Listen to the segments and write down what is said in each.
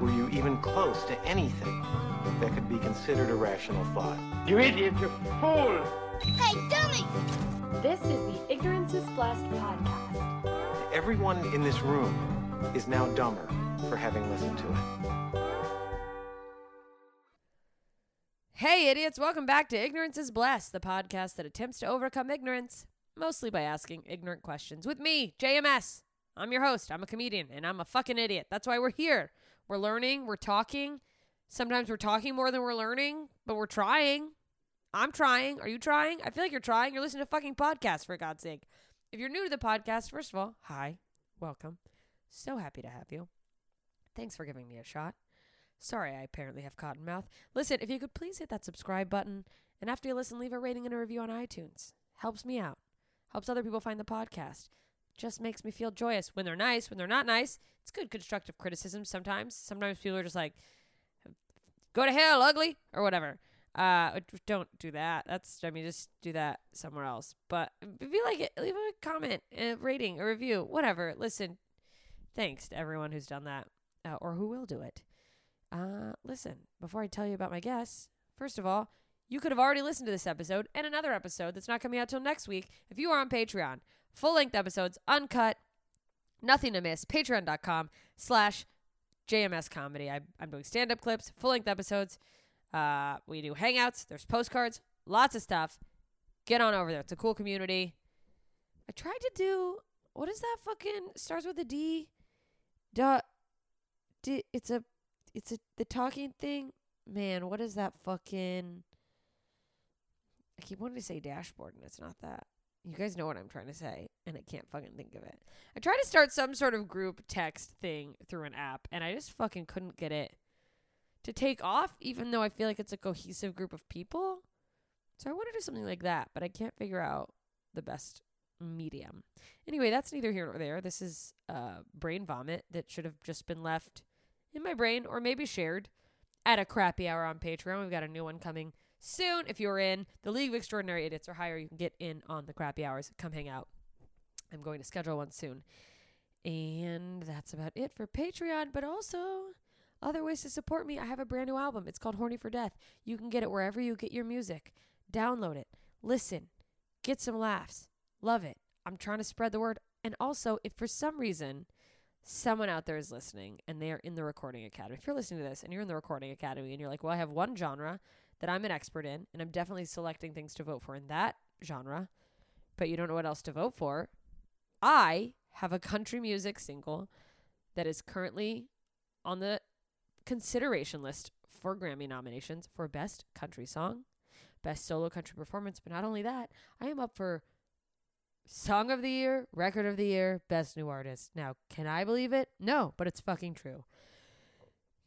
were you even close to anything that could be considered a rational thought. You idiot, you fool! Hey, dummy! This is the Ignorance is Blessed podcast. Everyone in this room is now dumber for having listened to it. Hey, idiots, welcome back to Ignorance is Blessed, the podcast that attempts to overcome ignorance, mostly by asking ignorant questions. With me, JMS. I'm your host. I'm a comedian, and I'm a fucking idiot. That's why we're here. We're learning, we're talking. Sometimes we're talking more than we're learning, but we're trying. I'm trying. Are you trying? I feel like you're trying. You're listening to fucking podcasts, for God's sake. If you're new to the podcast, first of all, hi, welcome. So happy to have you. Thanks for giving me a shot. Sorry, I apparently have cotton mouth. Listen, if you could please hit that subscribe button, and after you listen, leave a rating and a review on iTunes. Helps me out. Helps other people find the podcast. Just makes me feel joyous. When they're nice, when they're not nice, it's good constructive criticism sometimes. Sometimes people are just like, go to hell, ugly, or whatever. Uh, don't do that. That's, I mean, just do that somewhere else. But if you like it, leave a comment, a rating, a review, whatever. Listen, thanks to everyone who's done that uh, or who will do it. Uh, listen, before I tell you about my guests, first of all, you could have already listened to this episode and another episode that's not coming out till next week if you are on Patreon. Full length episodes, uncut, nothing to miss. Patreon.com slash JMS comedy. I, I'm doing stand up clips, full length episodes. Uh, we do hangouts, there's postcards, lots of stuff. Get on over there. It's a cool community. I tried to do what is that fucking starts with a D? Duh. D it's a it's a the talking thing. Man, what is that fucking I keep wanting to say dashboard and it's not that. You guys know what I'm trying to say, and I can't fucking think of it. I tried to start some sort of group text thing through an app, and I just fucking couldn't get it to take off, even though I feel like it's a cohesive group of people. So I want to do something like that, but I can't figure out the best medium. Anyway, that's neither here nor there. This is uh, brain vomit that should have just been left in my brain or maybe shared at a crappy hour on Patreon. We've got a new one coming soon. If you're in the League of Extraordinary Idiots or higher, you can get in on the crappy hours. Come hang out. I'm going to schedule one soon. And that's about it for Patreon, but also other ways to support me. I have a brand new album. It's called Horny for Death. You can get it wherever you get your music. Download it. Listen. Get some laughs. Love it. I'm trying to spread the word. And also, if for some reason someone out there is listening and they are in the recording academy, if you're listening to this and you're in the recording academy and you're like, well, I have one genre that I'm an expert in and I'm definitely selecting things to vote for in that genre, but you don't know what else to vote for, I have a country music single that is currently on the consideration list for Grammy nominations for Best Country Song, Best Solo Country Performance. But not only that, I am up for Song of the Year, Record of the Year, Best New Artist. Now, can I believe it? No, but it's fucking true.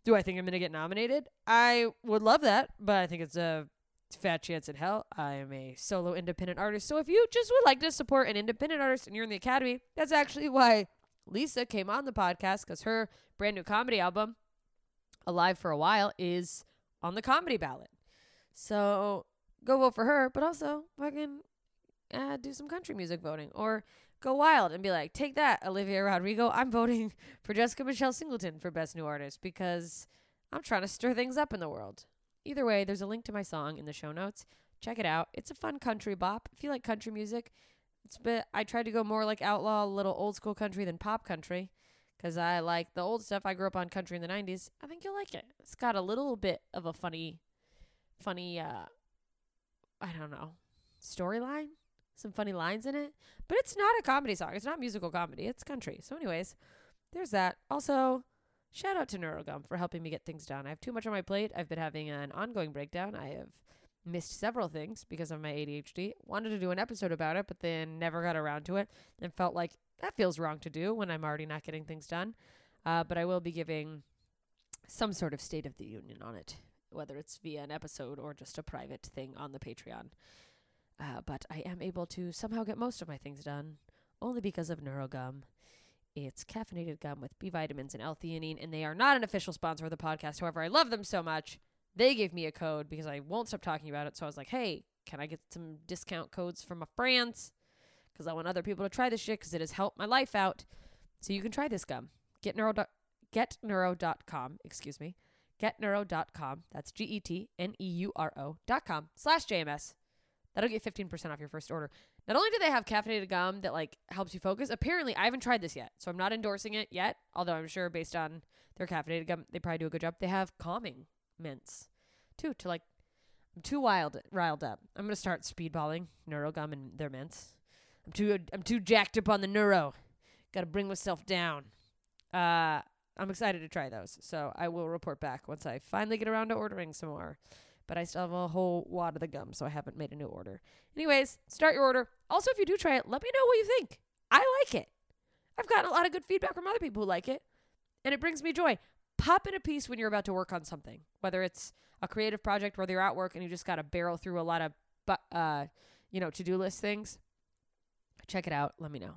Do I think I'm going to get nominated? I would love that, but I think it's a fat chance in hell. I am a solo independent artist. So if you just would like to support an independent artist and you're in the academy, that's actually why Lisa came on the podcast because her brand new comedy album, Alive for a While, is on the comedy ballot. So go vote for her, but also fucking uh, do some country music voting or go wild and be like, take that, Olivia Rodrigo. I'm voting for Jessica Michelle Singleton for Best New Artist because I'm trying to stir things up in the world. Either way, there's a link to my song in the show notes. Check it out. It's a fun country bop. If you like country music, it's a bit. I tried to go more like outlaw, little old school country than pop country, because I like the old stuff. I grew up on country in the '90s. I think you'll like it. It's got a little bit of a funny, funny. uh I don't know, storyline. Some funny lines in it, but it's not a comedy song. It's not musical comedy. It's country. So, anyways, there's that. Also, Shout out to Neurogum for helping me get things done. I have too much on my plate. I've been having an ongoing breakdown. I have missed several things because of my ADHD. Wanted to do an episode about it, but then never got around to it and felt like that feels wrong to do when I'm already not getting things done. Uh, but I will be giving some sort of state of the union on it, whether it's via an episode or just a private thing on the Patreon. Uh, but I am able to somehow get most of my things done only because of Neurogum. It's caffeinated gum with B vitamins and L-theanine, and they are not an official sponsor of the podcast. However, I love them so much. They gave me a code because I won't stop talking about it. So I was like, hey, can I get some discount codes from my friends? Because I want other people to try this shit because it has helped my life out. So you can try this gum. Get neuro getneuro.com, excuse me. Getneuro.com. That's G E T N E U R O.com slash JMS. That'll get 15% off your first order. Not only do they have caffeinated gum that like helps you focus, apparently I haven't tried this yet, so I'm not endorsing it yet. Although I'm sure based on their caffeinated gum, they probably do a good job. They have calming mints too to like. I'm too wild, riled up. I'm gonna start speedballing neurogum and their mints. I'm too I'm too jacked up on the neuro. Got to bring myself down. Uh, I'm excited to try those, so I will report back once I finally get around to ordering some more but I still have a whole wad of the gum, so I haven't made a new order. Anyways, start your order. Also, if you do try it, let me know what you think. I like it. I've gotten a lot of good feedback from other people who like it, and it brings me joy. pop in a piece when you're about to work on something, whether it's a creative project, whether you're at work and you just got to barrel through a lot of, bu- uh, you know, to do list things. Check it out. Let me know.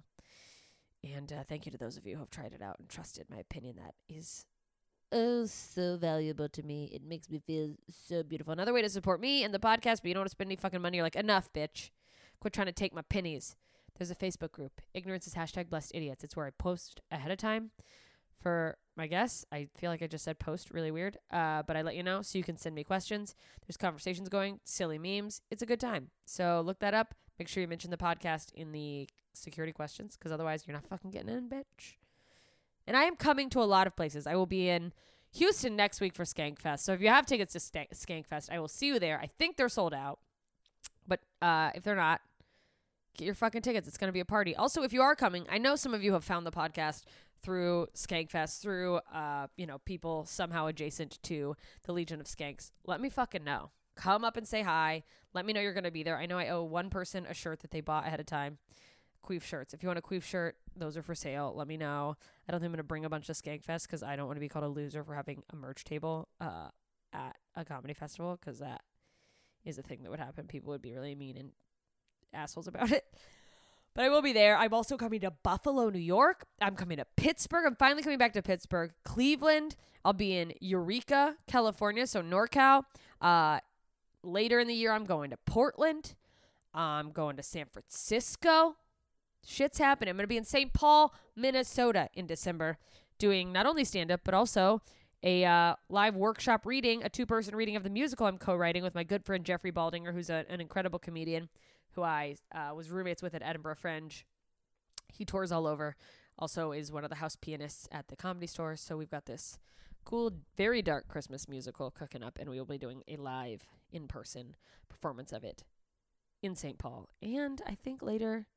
And uh, thank you to those of you who have tried it out and trusted my opinion. That is oh so valuable to me. It makes me feel so beautiful. Another way to support me and the podcast, but you don't want to spend any fucking money. You're like, enough, bitch. Quit trying to take my pennies. There's a Facebook group. Ignorance is hashtag blessed idiots. It's where I post ahead of time for my guests. I feel like I just said post really weird. Uh, but I let you know so you can send me questions. There's conversations going, silly memes. It's a good time. So look that up. Make sure you mention the podcast in the security questions because otherwise you're not fucking getting in, bitch. And I am coming to a lot of places. I will be in Houston next week for Skankfest. So if you have tickets to Skankfest, I will see you there. I think they're sold out. But uh, if they're not, get your fucking tickets. It's going to be a party. Also, if you are coming, I know some of you have found the podcast through Skankfest, through uh, you know, people somehow adjacent to the Legion of Skanks. Let me fucking know. Come up and say hi. Let me know you're going to be there. I know I owe one person a shirt that they bought ahead of time. Queef shirts. If you want a Queef shirt, those are for sale. Let me know. I don't think I'm going to bring a bunch of Skankfest because I don't want to be called a loser for having a merch table uh, at a comedy festival because that is a thing that would happen. People would be really mean and assholes about it. But I will be there. I'm also coming to Buffalo, New York. I'm coming to Pittsburgh. I'm finally coming back to Pittsburgh. Cleveland. I'll be in Eureka, California, so NorCal. Uh, later in the year, I'm going to Portland. I'm going to San Francisco. Shit's happening. I'm going to be in St. Paul, Minnesota in December doing not only stand up, but also a uh, live workshop reading, a two person reading of the musical I'm co writing with my good friend Jeffrey Baldinger, who's a, an incredible comedian who I uh, was roommates with at Edinburgh Fringe. He tours all over. Also, is one of the house pianists at the comedy store. So we've got this cool, very dark Christmas musical cooking up, and we will be doing a live in person performance of it in St. Paul. And I think later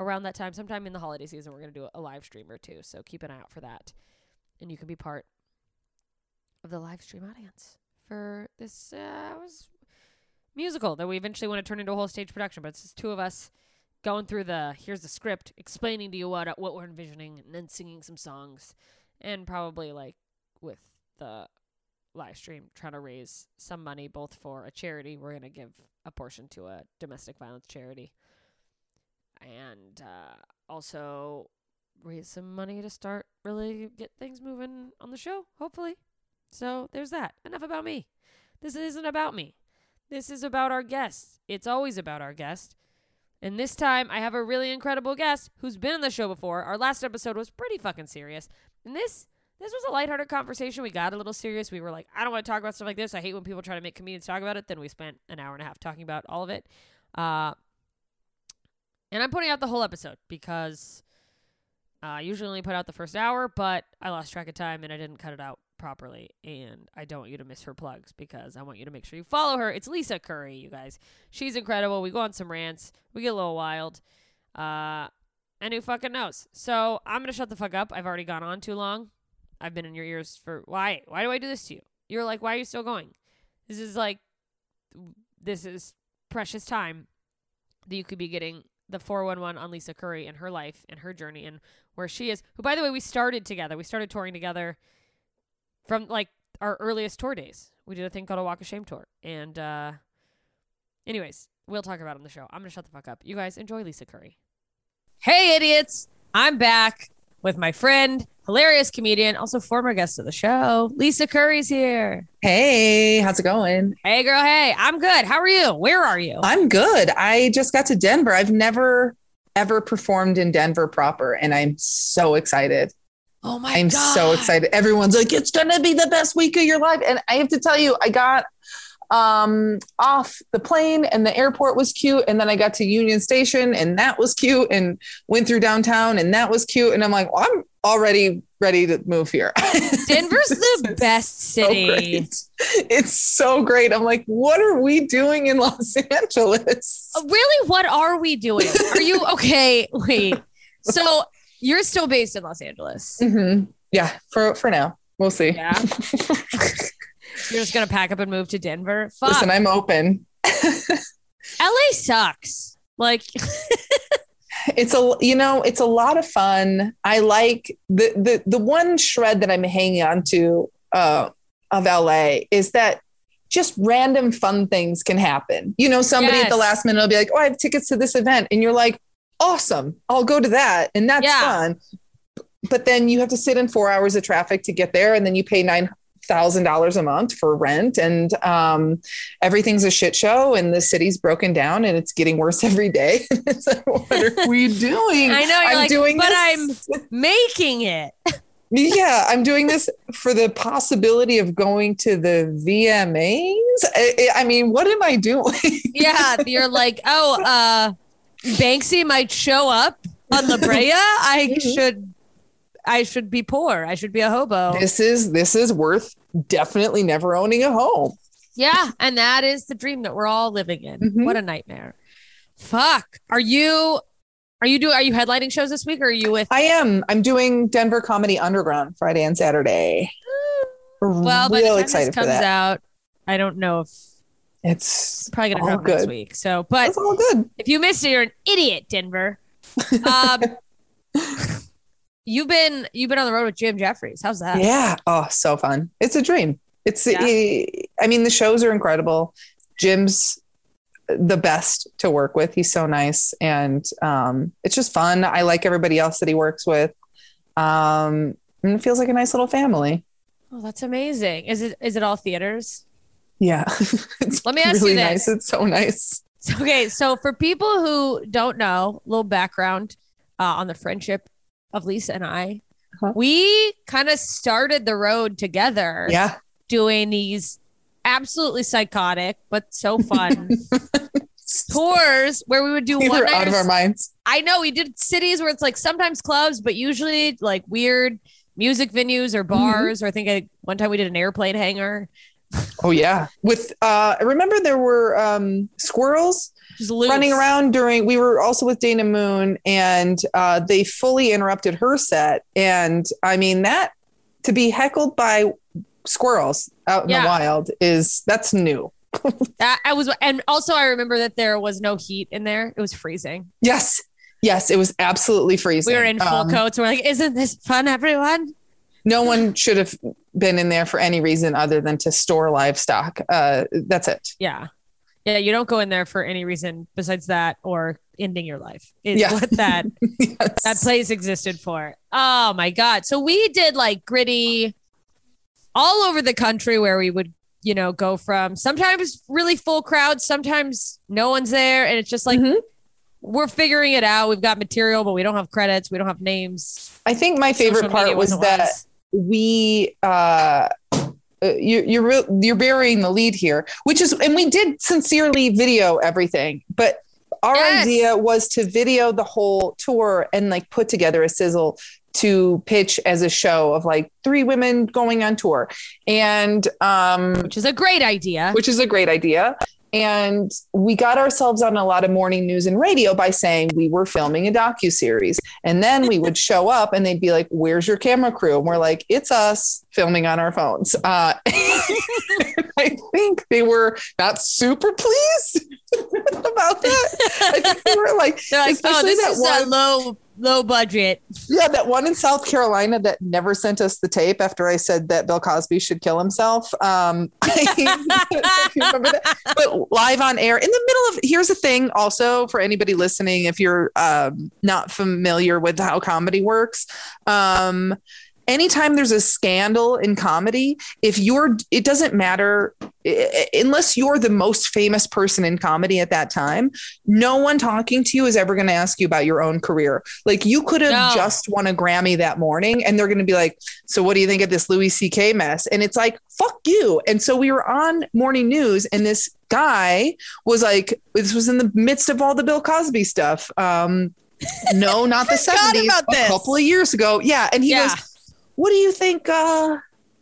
around that time, sometime in the holiday season, we're going to do a live stream or two. So keep an eye out for that. And you can be part of the live stream audience for this uh, was musical that we eventually want to turn into a whole stage production. But it's just two of us going through the here's the script, explaining to you what what we're envisioning, and then singing some songs, and probably like with the live stream trying to raise some money both for a charity. We're gonna give a portion to a domestic violence charity, and uh, also raise some money to start really get things moving on the show. Hopefully. So there's that. Enough about me. This isn't about me. This is about our guests. It's always about our guest. And this time I have a really incredible guest who's been on the show before. Our last episode was pretty fucking serious. And this this was a lighthearted conversation. We got a little serious. We were like, I don't want to talk about stuff like this. I hate when people try to make comedians talk about it. Then we spent an hour and a half talking about all of it. Uh, and I'm putting out the whole episode because uh, I usually only put out the first hour, but I lost track of time and I didn't cut it out properly. And I don't want you to miss her plugs because I want you to make sure you follow her. It's Lisa Curry, you guys. She's incredible. We go on some rants, we get a little wild. Uh, and who fucking knows? So I'm going to shut the fuck up. I've already gone on too long. I've been in your ears for why? Why do I do this to you? You're like, why are you still going? This is like, this is precious time that you could be getting the 411 on Lisa Curry and her life and her journey and where she is. Who, by the way, we started together. We started touring together from like our earliest tour days. We did a thing called a Walk of Shame tour. And, uh, anyways, we'll talk about it on the show. I'm going to shut the fuck up. You guys enjoy Lisa Curry. Hey, idiots. I'm back with my friend, hilarious comedian, also former guest of the show. Lisa Curry's here. Hey, how's it going? Hey, girl. Hey, I'm good. How are you? Where are you? I'm good. I just got to Denver. I've never ever performed in Denver proper, and I'm so excited. oh my I'm God. so excited. Everyone's like, it's gonna be the best week of your life. And I have to tell you, I got um off the plane and the airport was cute and then I got to Union Station and that was cute and went through downtown and that was cute and I'm like, well, I'm already ready to move here. Denver's the best city. great. It's so great. I'm like, what are we doing in Los Angeles? Uh, Really, what are we doing? Are you okay? Wait. So you're still based in Los Angeles. Mhm. Yeah, for for now. We'll see. Yeah. You're just gonna pack up and move to Denver. Fuck. Listen, I'm open. LA sucks. Like it's a you know it's a lot of fun i like the the the one shred that i'm hanging on to uh, of LA is that just random fun things can happen. You know, somebody at the last minute will be like, "Oh, I have tickets to this event," and you're like, "Awesome, I'll go to that," and that's Yeah. fun. But then you have to sit in four hours of traffic to get there, and then you pay nine thousand dollars a month for rent, and um, everything's a shit show, and the city's broken down, and it's getting worse every day. like, what are we doing? I know you're I'm like, doing but this- I'm making it. yeah, I'm doing this for the possibility of going to the VMAs. I, I- mean, what am I doing? Yeah, you're like, oh, uh, Banksy might show up on La Brea. I Mhm. should, I should be poor. I should be a hobo. this is this is worth definitely never owning a home. Yeah, and that is the dream that we're all living in. Mhm. What a nightmare. Fuck. Are you are you doing are you headlining shows this week or are you with I am. I'm doing Denver Comedy Underground Friday and Saturday. Well, by the time excited this for comes out, I don't know if It's probably gonna drop next good. week. So but It's all good. if you missed it, you're an idiot, Denver. Um you've been you've been on the road with Jim Jefferies. How's that? Yeah. Oh, so fun. It's a dream. It's, Yeah. I mean, the shows are incredible. Jim's the best to work with. He's so nice. And um, it's just fun. I like everybody else that he works with. Um, and it feels like a nice little family. Oh, that's amazing. Is it is it all theaters? Yeah. it's Let me ask you really this. nice. It's so nice. Okay, so for people who don't know, a little background uh, on the friendship of Lisa and I, Uh-huh. we kind of started the road together, Yeah. doing these absolutely psychotic but so fun tours where we would do we one out of our minds. I know we did cities where it's like sometimes clubs, but usually like weird music venues or Mm-hmm. bars. Or I think I, one time we did an airplane hangar. Oh yeah. With uh I remember there were um squirrels running around during we were also with Dana Moon and uh they fully interrupted her set and I mean that to be heckled by squirrels out in Yeah. the wild is that's new. That I was, and also I remember that there was no heat in there. It was freezing. Yes. Yes, it was absolutely freezing. We were in full Um, coats. We're like, isn't this fun, everyone? No one should have been in there for any reason other than to store livestock. Uh that's it. Yeah. Yeah. You don't go in there for any reason besides that or ending your life is Yeah. what that, Yes. that place existed for. Oh my God. So we did like gritty all over the country where we would, you know, go from sometimes really full crowds, sometimes no one's there. And it's just like, Mhm. we're figuring it out. We've got material, but we don't have credits. We don't have names. I think my favorite part was that was. We uh uh, you, you're you're burying the lead here, which is, and we did sincerely video everything, but our Yes. idea was to video the whole tour and like put together a sizzle to pitch as a show of like three women going on tour, and um, which is a great idea. which is a great idea. And we got ourselves on a lot of morning news and radio by saying we were filming a docu series, and then we would show up and they'd be like, "Where's your camera crew?" And we're like, "It's us filming on our phones." Uh, I think they were not super pleased about that. I think they were like, They're like, oh, especially this that is a one- low, low budget. yeah, that one in South Carolina that never sent us the tape after I said that Bill Cosby should kill himself. Um, I, if you remember that. But live on air in the middle of here's the thing also for anybody listening, if you're um, not familiar with how comedy works. Um, anytime there's a scandal in comedy, if you're, it doesn't matter unless you're the most famous person in comedy at that time, no one talking to you is ever going to ask you about your own career. Like you could have No. just won a Grammy that morning and they're going to be like, so what do you think of this Louis C.K. mess? And it's like, fuck you. And so we were on morning news and this guy was like, this was in the midst of all the Bill Cosby stuff. Um, no, not the Forgot 70s, about a couple of years ago. Yeah. And he Yeah. goes, what do you think uh,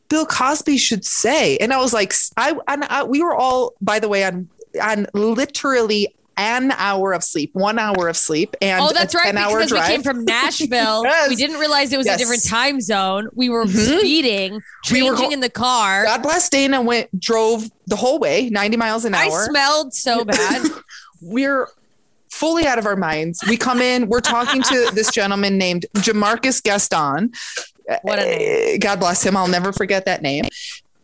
Bill Cosby should say? And I was like, I, and I we were all, by the way, on on literally an hour of sleep, one hour of sleep, and Oh, that's right. 10 hour Because we came from Nashville. We didn't realize it was a different time zone. We were Mhm. speeding, We changing were go- in the car. God bless Dana went drove the whole way, 90 miles an hour. I smelled so bad. we're fully out of our minds. We come in, we're talking to this gentleman named Jamarcus Gaston. What a name. Uh, God bless him. I'll never forget that name.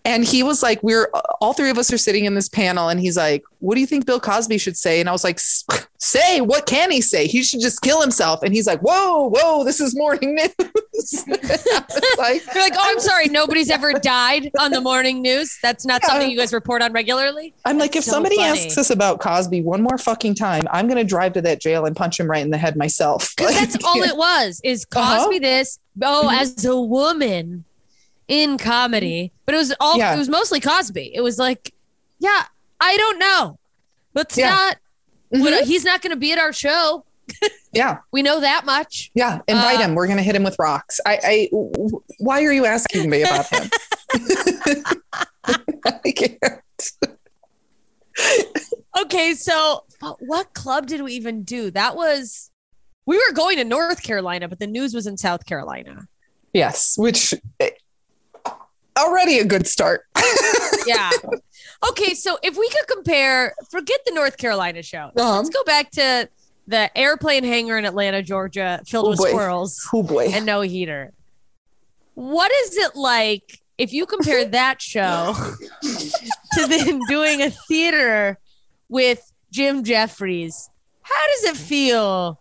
And he was like, we're all three of us are sitting in this panel, and he's like, "What do you think Bill Cosby should say?" And I was like, "Say what can he say? He should just kill himself." And he's like, "Whoa, whoa, this is morning news." Like, You're like, oh, I'm sorry, nobody's ever died on the morning news. That's not Yeah. something you guys report on regularly. I'm like, if so somebody funny. asks us about Cosby one more fucking time, I'm gonna drive to that jail and punch him right in the head myself. Because Like, that's all it was is Uh-huh. Cosby this. Oh, as a woman in comedy, but it was all Yeah. it was mostly Cosby. It was like, yeah, I don't know. Let's Yeah. not. Mhm. he's not going to be at our show. yeah, We know that much. yeah. Invite Uh, him. We're gonna hit him with rocks. I, I. Why are you asking me about him? I can't. Okay, so what club did we even do? That was we were going to North Carolina, but the news was in South Carolina. Yes, which eh, already a good start. Yeah. okay, so if we could compare, forget the North Carolina show. Um, Let's go back to the airplane hangar in Atlanta, Georgia, filled Oh, with squirrels oh boy. and no heater. What is it like if you compare that show to then doing a theater with Jim Jefferies? How does it feel?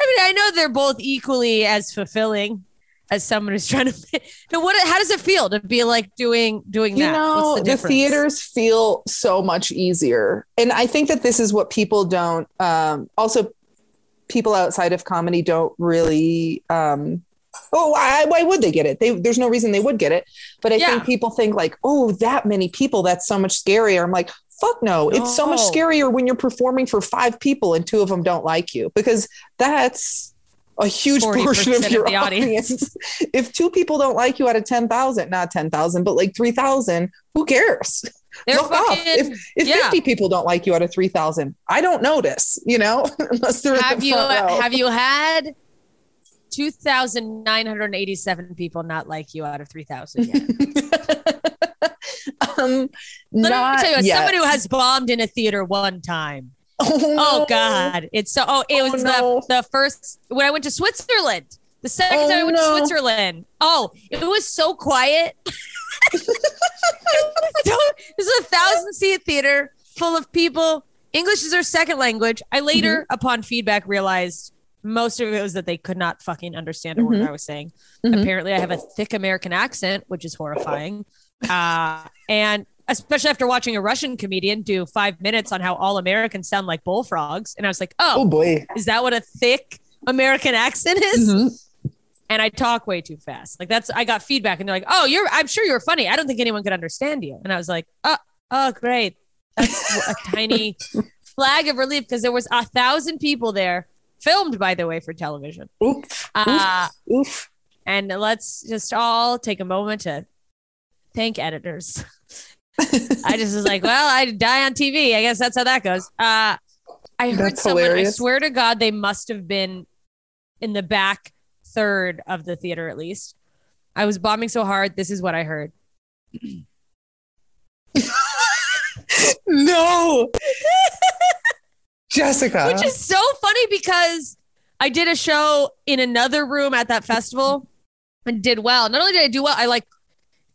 I mean, I know they're both equally as fulfilling as someone who's trying to. No, what? How does it feel to be like doing doing you that? know the, the, theaters feel so much easier and i think that this is what people don't um also people outside of comedy don't really um oh why, why would they get it they, there's no reason they would get it but i Yeah. think people think like oh that many people that's so much scarier i'm like fuck no it's so much scarier when you're performing for five people and two of them don't like you because that's a huge portion of of your the audience. audience if two people don't like you out of 10,000, not 10,000, but like 3,000, who cares? They're Fuck off. If, if yeah. 50 people don't like you out of 3,000, I don't notice, you know, unless they're have the you front row. have you had 2,987 people not like you out of 3,000 yet? um, Let me tell you, as someone who has bombed in a theater one time. Oh, Oh no. God, it's so. Oh, it Oh, was no. the the first when I went to Switzerland. The second Oh, time I went no. to Switzerland. Oh, it was so quiet. This is a thousand seat theater full of people. English is their second language. I later, Mm-hmm. upon feedback, realized most of it was that they could not fucking understand a word Mhm. I was saying. Mhm. Apparently, I have a thick American accent, which is horrifying. Uh, and especially after watching a Russian comedian do five minutes on how all Americans sound like bullfrogs. And I was like, Oh oh, boy. is that what a thick American accent is? Mhm. And I talk way too fast. Like that's, I got feedback and they're like, oh, you're, I'm sure you're funny. I don't think anyone could understand you. And I was like, oh, oh, great. That's a tiny flag of relief because there was a thousand people there filmed, by the way, for television. Oof. Uh, Oof. and let's just all take a moment to thank editors. I just was like, well, I die on TV. I guess that's how that goes. Uh, I heard That's someone, hilarious. I swear to God, they must have been in the back third of the theater at least. I was bombing so hard. This is what I heard. no. Jessica. Which is so funny because I did a show in another room at that festival and did well. Not only did I do well, I like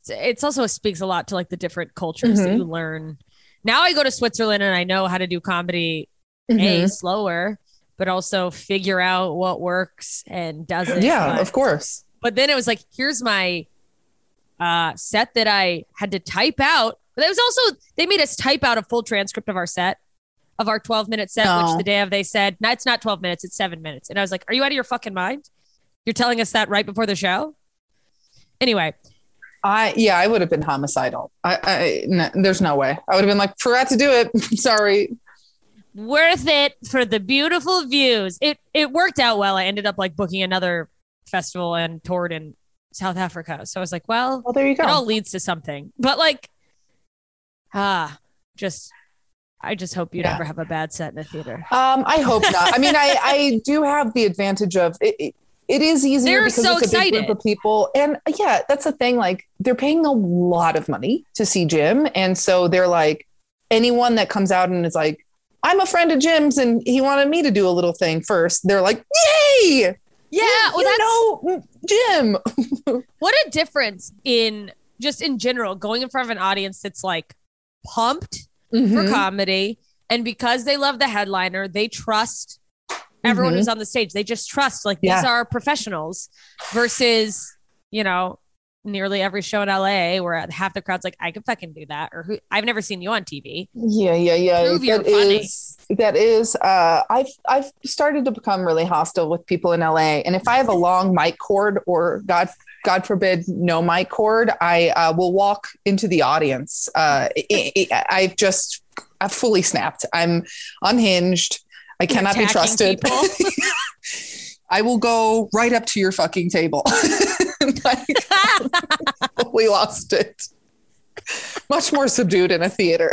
it's- also speaks a lot to like the different cultures that Mhm. you learn. Now I go to Switzerland and I know how to do comedy a Mhm. slower, but also figure out what works and doesn't. Yeah, but, of course. but then it was like, here's my uh set that I had to type out. But it was also they made us type out a full transcript of our set, of our 12 minute set, which the day of they said, no, it's not 12 minutes, it's seven minutes. And I was like, Are you out of your fucking mind? You're telling us that right before the show? Anyway, I yeah, I would have been homicidal. I, I no, there's no way. I would have been like, forgot to do it. Sorry. worth it for the beautiful views. It it worked out well. I ended up like booking another festival and toured in South Africa. So I was like, well, Well, there you go. it all leads to something. But like, ah, just I just hope you Yeah. never have a bad set in a theater. Um, I hope not. I mean, I I do have the advantage of it. it it is easier They're because so it's a big group of people, and yeah, that's the thing. Like they're paying a lot of money to see Jim, and so they're like anyone that comes out and is like, "I'm a friend of Jim's, and he wanted me to do a little thing first. They're like, "Yay!" Yeah, well, you know, Jim. what a difference in just in general going in front of an audience that's like pumped for Mhm. comedy and because they love the headliner they trust everyone Mhm. who's on the stage they just trust like Yeah. these are professionals versus you know nearly every show in LA where half the crowd's like I could fucking do that or who I've never seen you on TV Yeah, yeah, yeah. Prove you're That funny. is that is uh I've I've started to become really hostile with people in LA. And if I have a long mic cord or God God forbid no mic cord, I uh, will walk into the audience. Uh i i I've just I've fully snapped. I'm unhinged. I cannot be trusted. I will go right up to your fucking table. like, we lost it. Much more subdued in a theater.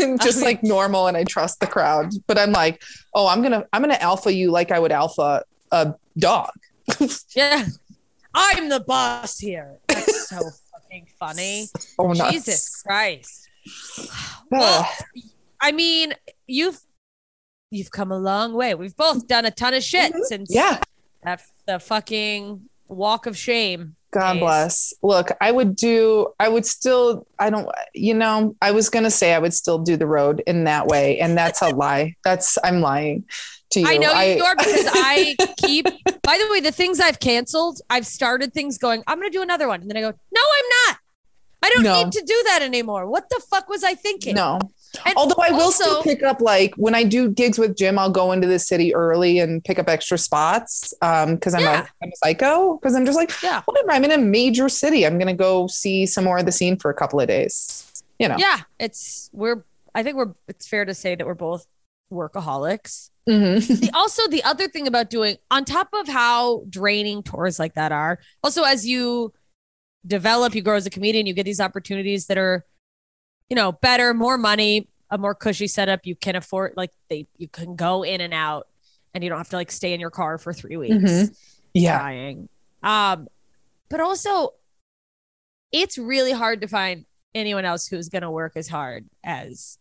and just like normal and I trust the crowd. But I'm like, oh, I'm gonna I'm gonna alpha you like I would alpha a dog. yeah I'm the boss here that's so fucking funny Oh nuts. Jesus Christ well, I mean, you've you've come a long way. We've both done a ton of shit since Mm-hmm. yeah. that the fucking walk of shame. God days. bless. Look, I would do, I would still, I don't, you know, I was going to say I would still do the road in that way. And that's a lie. That's, I'm lying to you. I know you are because I keep. By the way, the things I've canceled, I've started things going. I'm gonna do another one, and then I go, no, I'm not. I don't No. need to do that anymore. What the fuck was I thinking? No. And Although I will still pick up, like when I do gigs with Jim, I'll go into the city early and pick up extra spots because I'm, Yeah. a, I'm a psycho. Because I'm just like, Yeah. whatever. I'm in a major city. I'm going to go see some more of the scene for a couple of days. You know. Yeah, it's we're. I think we're. It's fair to say that we're both workaholics. Mhm. the, also the other thing about doing on top of how draining tours like that are also as you develop you grow as a comedian you get these opportunities that are you know better more money a more cushy setup you can afford like they you can go in and out and you don't have to like stay in your car for three weeks Mhm. Yeah. dying um but also it's really hard to find anyone else who's gonna work as hard as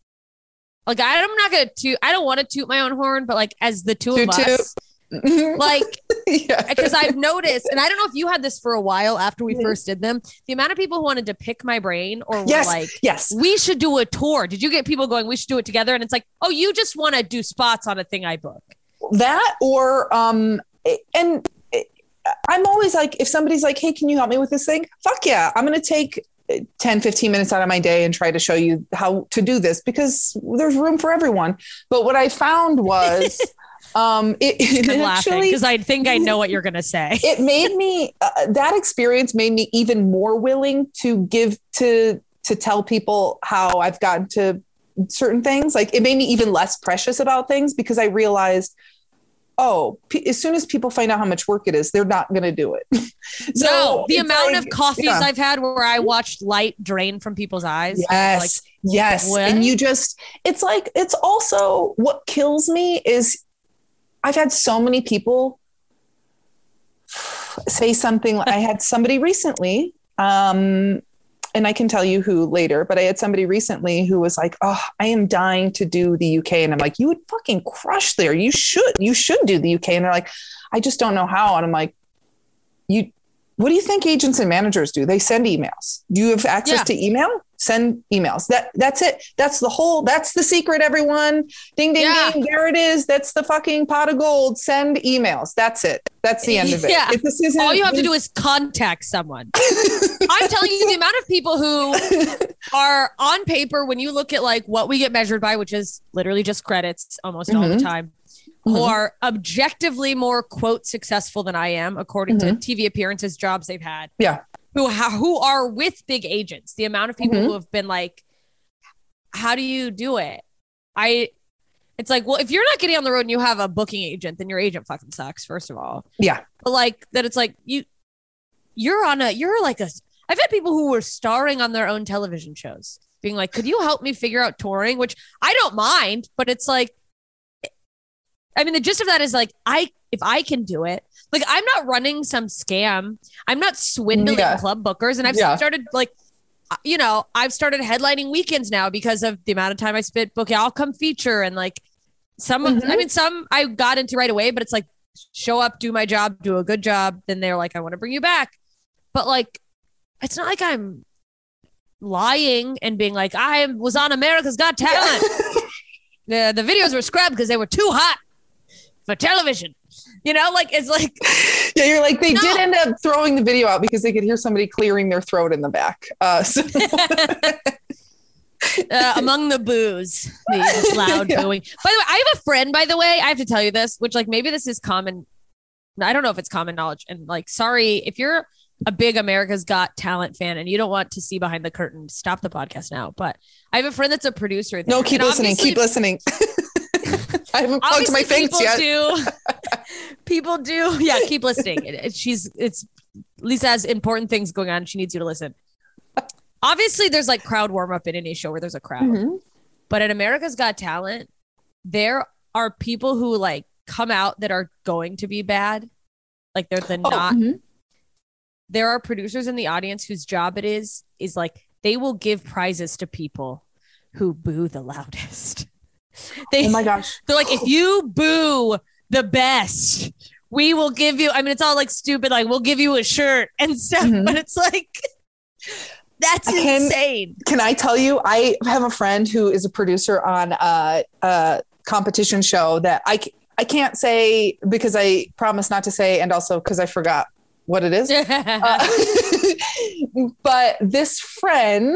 like I'm not gonna toot I don't want to toot my own horn, but like as the two Toot of toot. Like yeah. because I've noticed, and I don't know if you had this for a while after we first did them, the amount of people who wanted to pick my brain or were Yes. like, yes. we should do a tour. Did you get people going, we should do it together? And it's like, oh, you just want to do spots on a thing I book. that or um and i'm always like if somebody's like hey can you help me with this thing fuck yeah i'm going to take 10 15 minutes out of my day and try to show you how to do this because there's room for everyone but what i found was um it, it I'm laughing actually because I think I know what you're gonna say. it made me uh, that experience made me even more willing to give to to tell people how I've gotten to certain things like it made me even less precious about things because I realized oh p- as soon as people find out how much work it is they're not going to do it no, the amount like- of coffees yeah. I've had where I watched light drain from people's eyes. yes Like, yes what? and you just it's like it's also what kills me is i've had so many people say something i had somebody recently um and i can tell you who later but i had somebody recently who was like oh i am dying to do the uk and i'm like you would fucking crush there. You should you should do the uk and they're like i just don't know how. And i'm like you what do you think agents and managers do? They send emails. Do you have access Yeah. to email? Send emails. That that's it. That's the whole that's the secret everyone. Ding ding Yeah. ding. There it is. That's the fucking pot of gold. Send emails. That's it. That's the end of it. Yeah. if this isn't all you have to do is contact someone. I'm telling you, the amount of people who are on paper when you look at like what we get measured by, which is literally just credits almost all the Mhm. Time, who are objectively more quote successful than I am, according to TV appearances, jobs they've had. Mm-hmm. Yeah. Who ha- who are with big agents. The amount of people Mhm. who have been like, "How do you do it?" I. It's like, well, if you're not getting on the road and you have a booking agent, then your agent fucking sucks. First of all, yeah but like that it's like you you're on a you're like a I've had people who were starring on their own television shows being like, "Could you help me figure out touring?" which I don't mind, but it's like I mean the gist of that is like I if I can do it, like I'm not running some scam. I'm not swindling Yeah. club bookers and I've Yeah. started like uh, you know, I've started headlining weekends now because of the amount of time I spent booking. I'll come feature and like some of, I mean, some I got into right away, but it's like show up, do my job, do a good job, then they're like, I want to bring you back. But like, it's not like I'm lying and being like, I was on America's Got Talent. the the videos were scrubbed because they were too hot for television. You know, like it's like yeah, you're like they did end up throwing the video out because they could hear somebody clearing their throat in the back. Uh, so uh, among the booze, the loud Yeah. booing. By the way, I have a friend. By the way, I have to tell you this, which like maybe this is common. I don't know if it's common knowledge. And like, sorry if you're a big America's Got Talent fan and you don't want to see behind the curtain, stop the podcast now. But I have a friend that's a producer. no, keep and listening. Keep listening. I haven't plugged my face people yet. do. People do. Yeah keep listening. It- it- she's it's lisa has important things going on. She needs you to listen. Obviously there's like crowd warm up in any show where there's a crowd. Mhm. but in america's got talent there are people who like come out that are going to be bad. Like they're the Oh, not. mhm. there are producers in the audience whose job it is is like they will give prizes to people who boo the loudest they Oh my gosh. they're like, if you boo the best, we will give you. I mean, it's all like stupid, like we'll give you a shirt and stuff, Mhm. but it's like that's can- insane. Can I tell you? I have a friend who is a producer on a, a competition show that I, I can't say because I promise not to say, and also because I forgot what it is. Uh, but this friend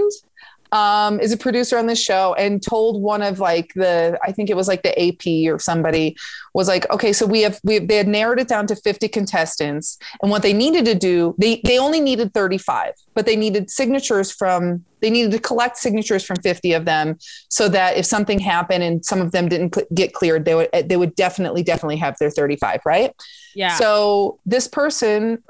um, is a producer on this show and told one of like the I think it was like the AP or somebody was like, okay, so we have we they had narrowed it down to 50 contestants, and what they needed to do they they only needed 35, but they needed signatures from they needed to collect signatures from 50 of them so that if something happened and some of them didn't cl- get cleared, they would they would definitely definitely have their 35, right? yeah. So this person,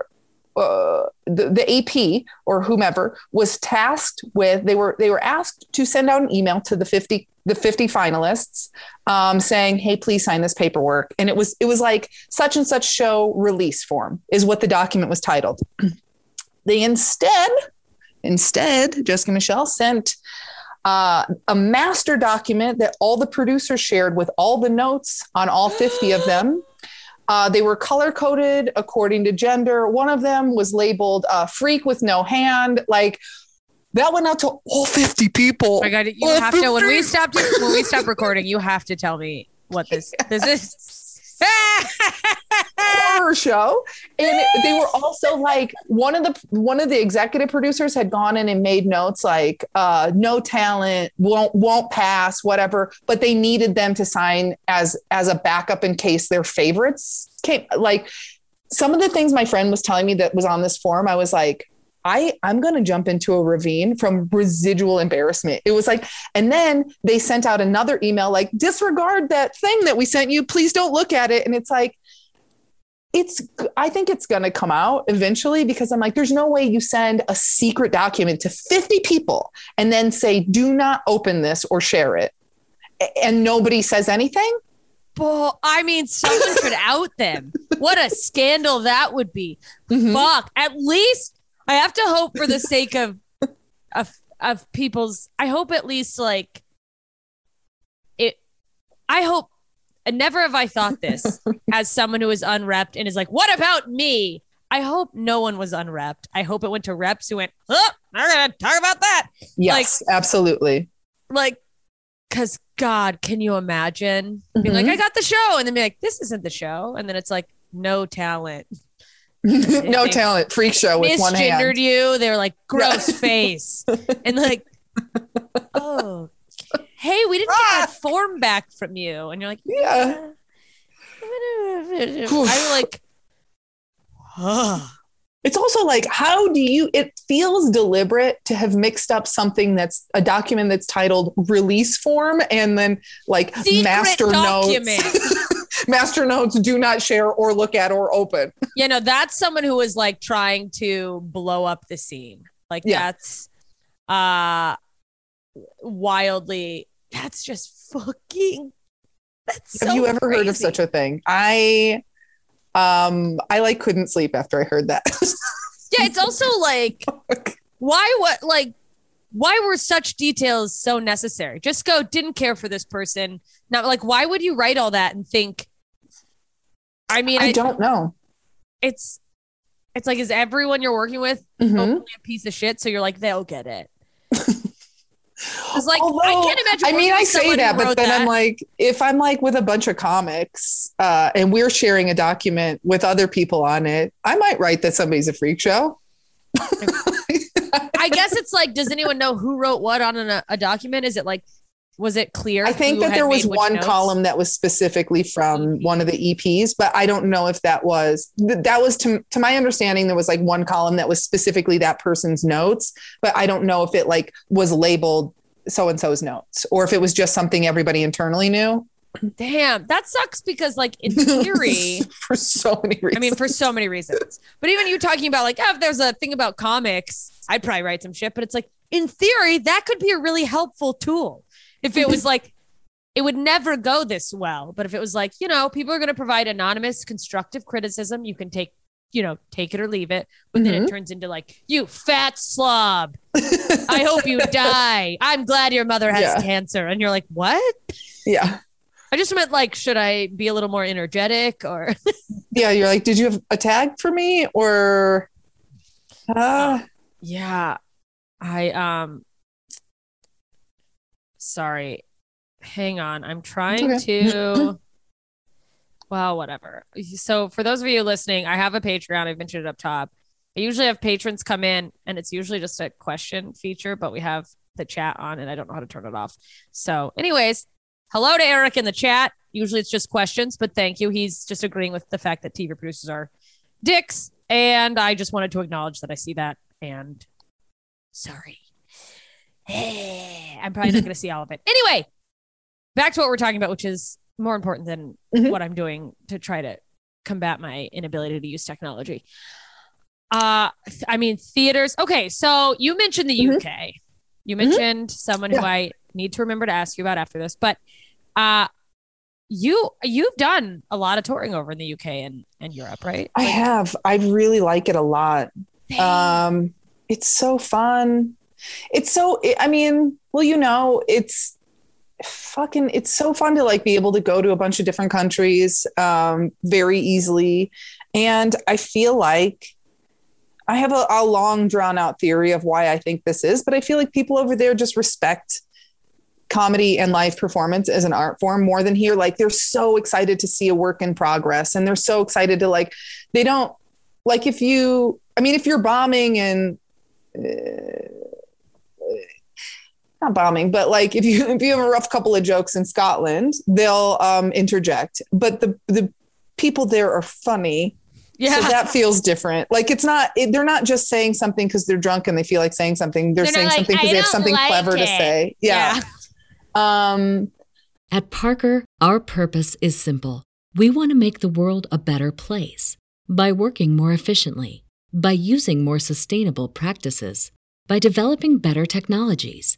uh, the, the AP or whomever was tasked with they were they were asked to send out an email to the 50 the 50 finalists um, saying hey please sign this paperwork. And it was it was like such and such show release form is what the document was titled. They instead instead jessica michelle sent uh, a master document that all the producers shared with all the notes on all 50 of them uh, they were color coded according to gender. One of them was labeled uh, "freak with no hand." Like that went out to all fifty people. I got God, you Oh, have to when we 50. stopped when we stop recording, you have to tell me what this this is. horror show. And they were also like one of the one of the executive producers had gone in and made notes like uh no talent won't won't pass whatever. But they needed them to sign as as a backup in case their favorites came like some of the things my friend was telling me that was on this form i was like I I'm going to jump into a ravine from residual embarrassment. It was like and then they sent out another email like disregard that thing that we sent you please don't look at it and it's like it's i think it's going to come out eventually because i'm like there's no way you send a secret document to 50 people and then say do not open this or share it and nobody says anything Well, I mean, someone should out them. What a scandal that would be. Mhm. Fuck. At least I have to hope for the sake of of of people's I hope at least like it I hope and never have I thought this as someone who is unrepped and is like, what about me? I hope no one was unrepped. I hope it went to reps who went, oh, I'm gonna talk about that. yes absolutely Like, cause God, can you imagine being like. Mm-hmm. I got the show, and then be like, this isn't the show, and then it's like, no talent, no talent freak show with one hand misgendered you. They're like, gross face, and like, oh, hey, we didn't get that ah! form back from you, and you're like, Yeah. I'm like, oh. it's also like how do you it feels deliberate to have mixed up something that's a document that's titled release form and then like Secret master document. notes master notes do not share or look at or open you know, that's someone who is like trying to blow up the scene. Like Yeah. that's uh wildly that's just fucking that's have so you ever heard of such a thing i um i like couldn't sleep after i heard that Yeah, it's also like why what like why were such details so necessary? Just go didn't care for this person. Not like why would you write all that and think I mean, I, I, don't know. it's it's like is everyone you're working with Mhm. a piece of shit? So you're like they'll get it. It's like I can't imagine. I mean, I say that, but then that. I'm like, if I'm like with a bunch of comics uh, and we're sharing a document with other people on it, I might write that somebody's a freak show. I guess it's like, does anyone know who wrote what on a, a document? Is it like, was it clear? I think that there was one notes? column that was specifically from mm-hmm. one of the EPs, but I don't know if that was that was to to my understanding there was like one column that was specifically that person's notes, but I don't know if it like was labeled so and so's notes or if it was just something everybody internally knew. Damn, that sucks because like in theory, for so many reasons. I mean, for so many reasons. But even you talking about like, oh, if there's a thing about comics, I'd probably write some shit. But it's like, in theory, that could be a really helpful tool. If it was like, it would never go this well. But if it was like, you know, people are going to provide anonymous, constructive criticism, you can take, you know, take it or leave it. But then it turns into like, you fat slob. I hope you die. I'm glad your mother has Yeah. cancer. And you're like, what? yeah. I just meant like, should I be a little more energetic or? Yeah, you're like, did you have a tag for me or uh Yeah. I um sorry. Hang on. I'm trying okay. to well, whatever. So for those of you listening, I have a Patreon. I've mentioned it up top. I usually have patrons come in and it's usually just a question feature, but we have the chat on and I don't know how to turn it off. So, anyways, hello to Eric in the chat. Usually it's just questions, but thank you. He's just agreeing with the fact that TV producers are dicks. And I just wanted to acknowledge that I see that and sorry. I'm probably not going to see all of it. Anyway, back to what we're talking about, which is more important than Mhm. what I'm doing to try to combat my inability to use technology. Uh, th- I mean, theaters. Okay, so you mentioned the Mhm. UK. You mentioned someone who I need to remember to ask you about after this, but uh, you you've done a lot of touring over in the UK and, and Europe, right? I have. I really like it a lot. Um, it's so fun. It's so. I mean, well, you know, it's fucking. It's so fun to like be able to go to a bunch of different countries um, very easily, and I feel like I have a, a long drawn out theory of why I think this is, but I feel like people over there just respect comedy and live performance as an art form more than here. Like they're so excited to see a work in progress, and they're so excited to like. They don't like if you. I mean, if you're bombing and. Uh, not bombing, but like if you if you have a rough couple of jokes in Scotland, they'll um, interject. But the the people there are funny, yeah. so that feels different. Like it's not it, they're not just saying something because they're drunk and they feel like saying something. They're, They're saying like, something because they have something like clever to it." say. Yeah. Um. At Parker, our purpose is simple. We want to make the world a better place by working more efficiently, by using more sustainable practices, by developing better technologies.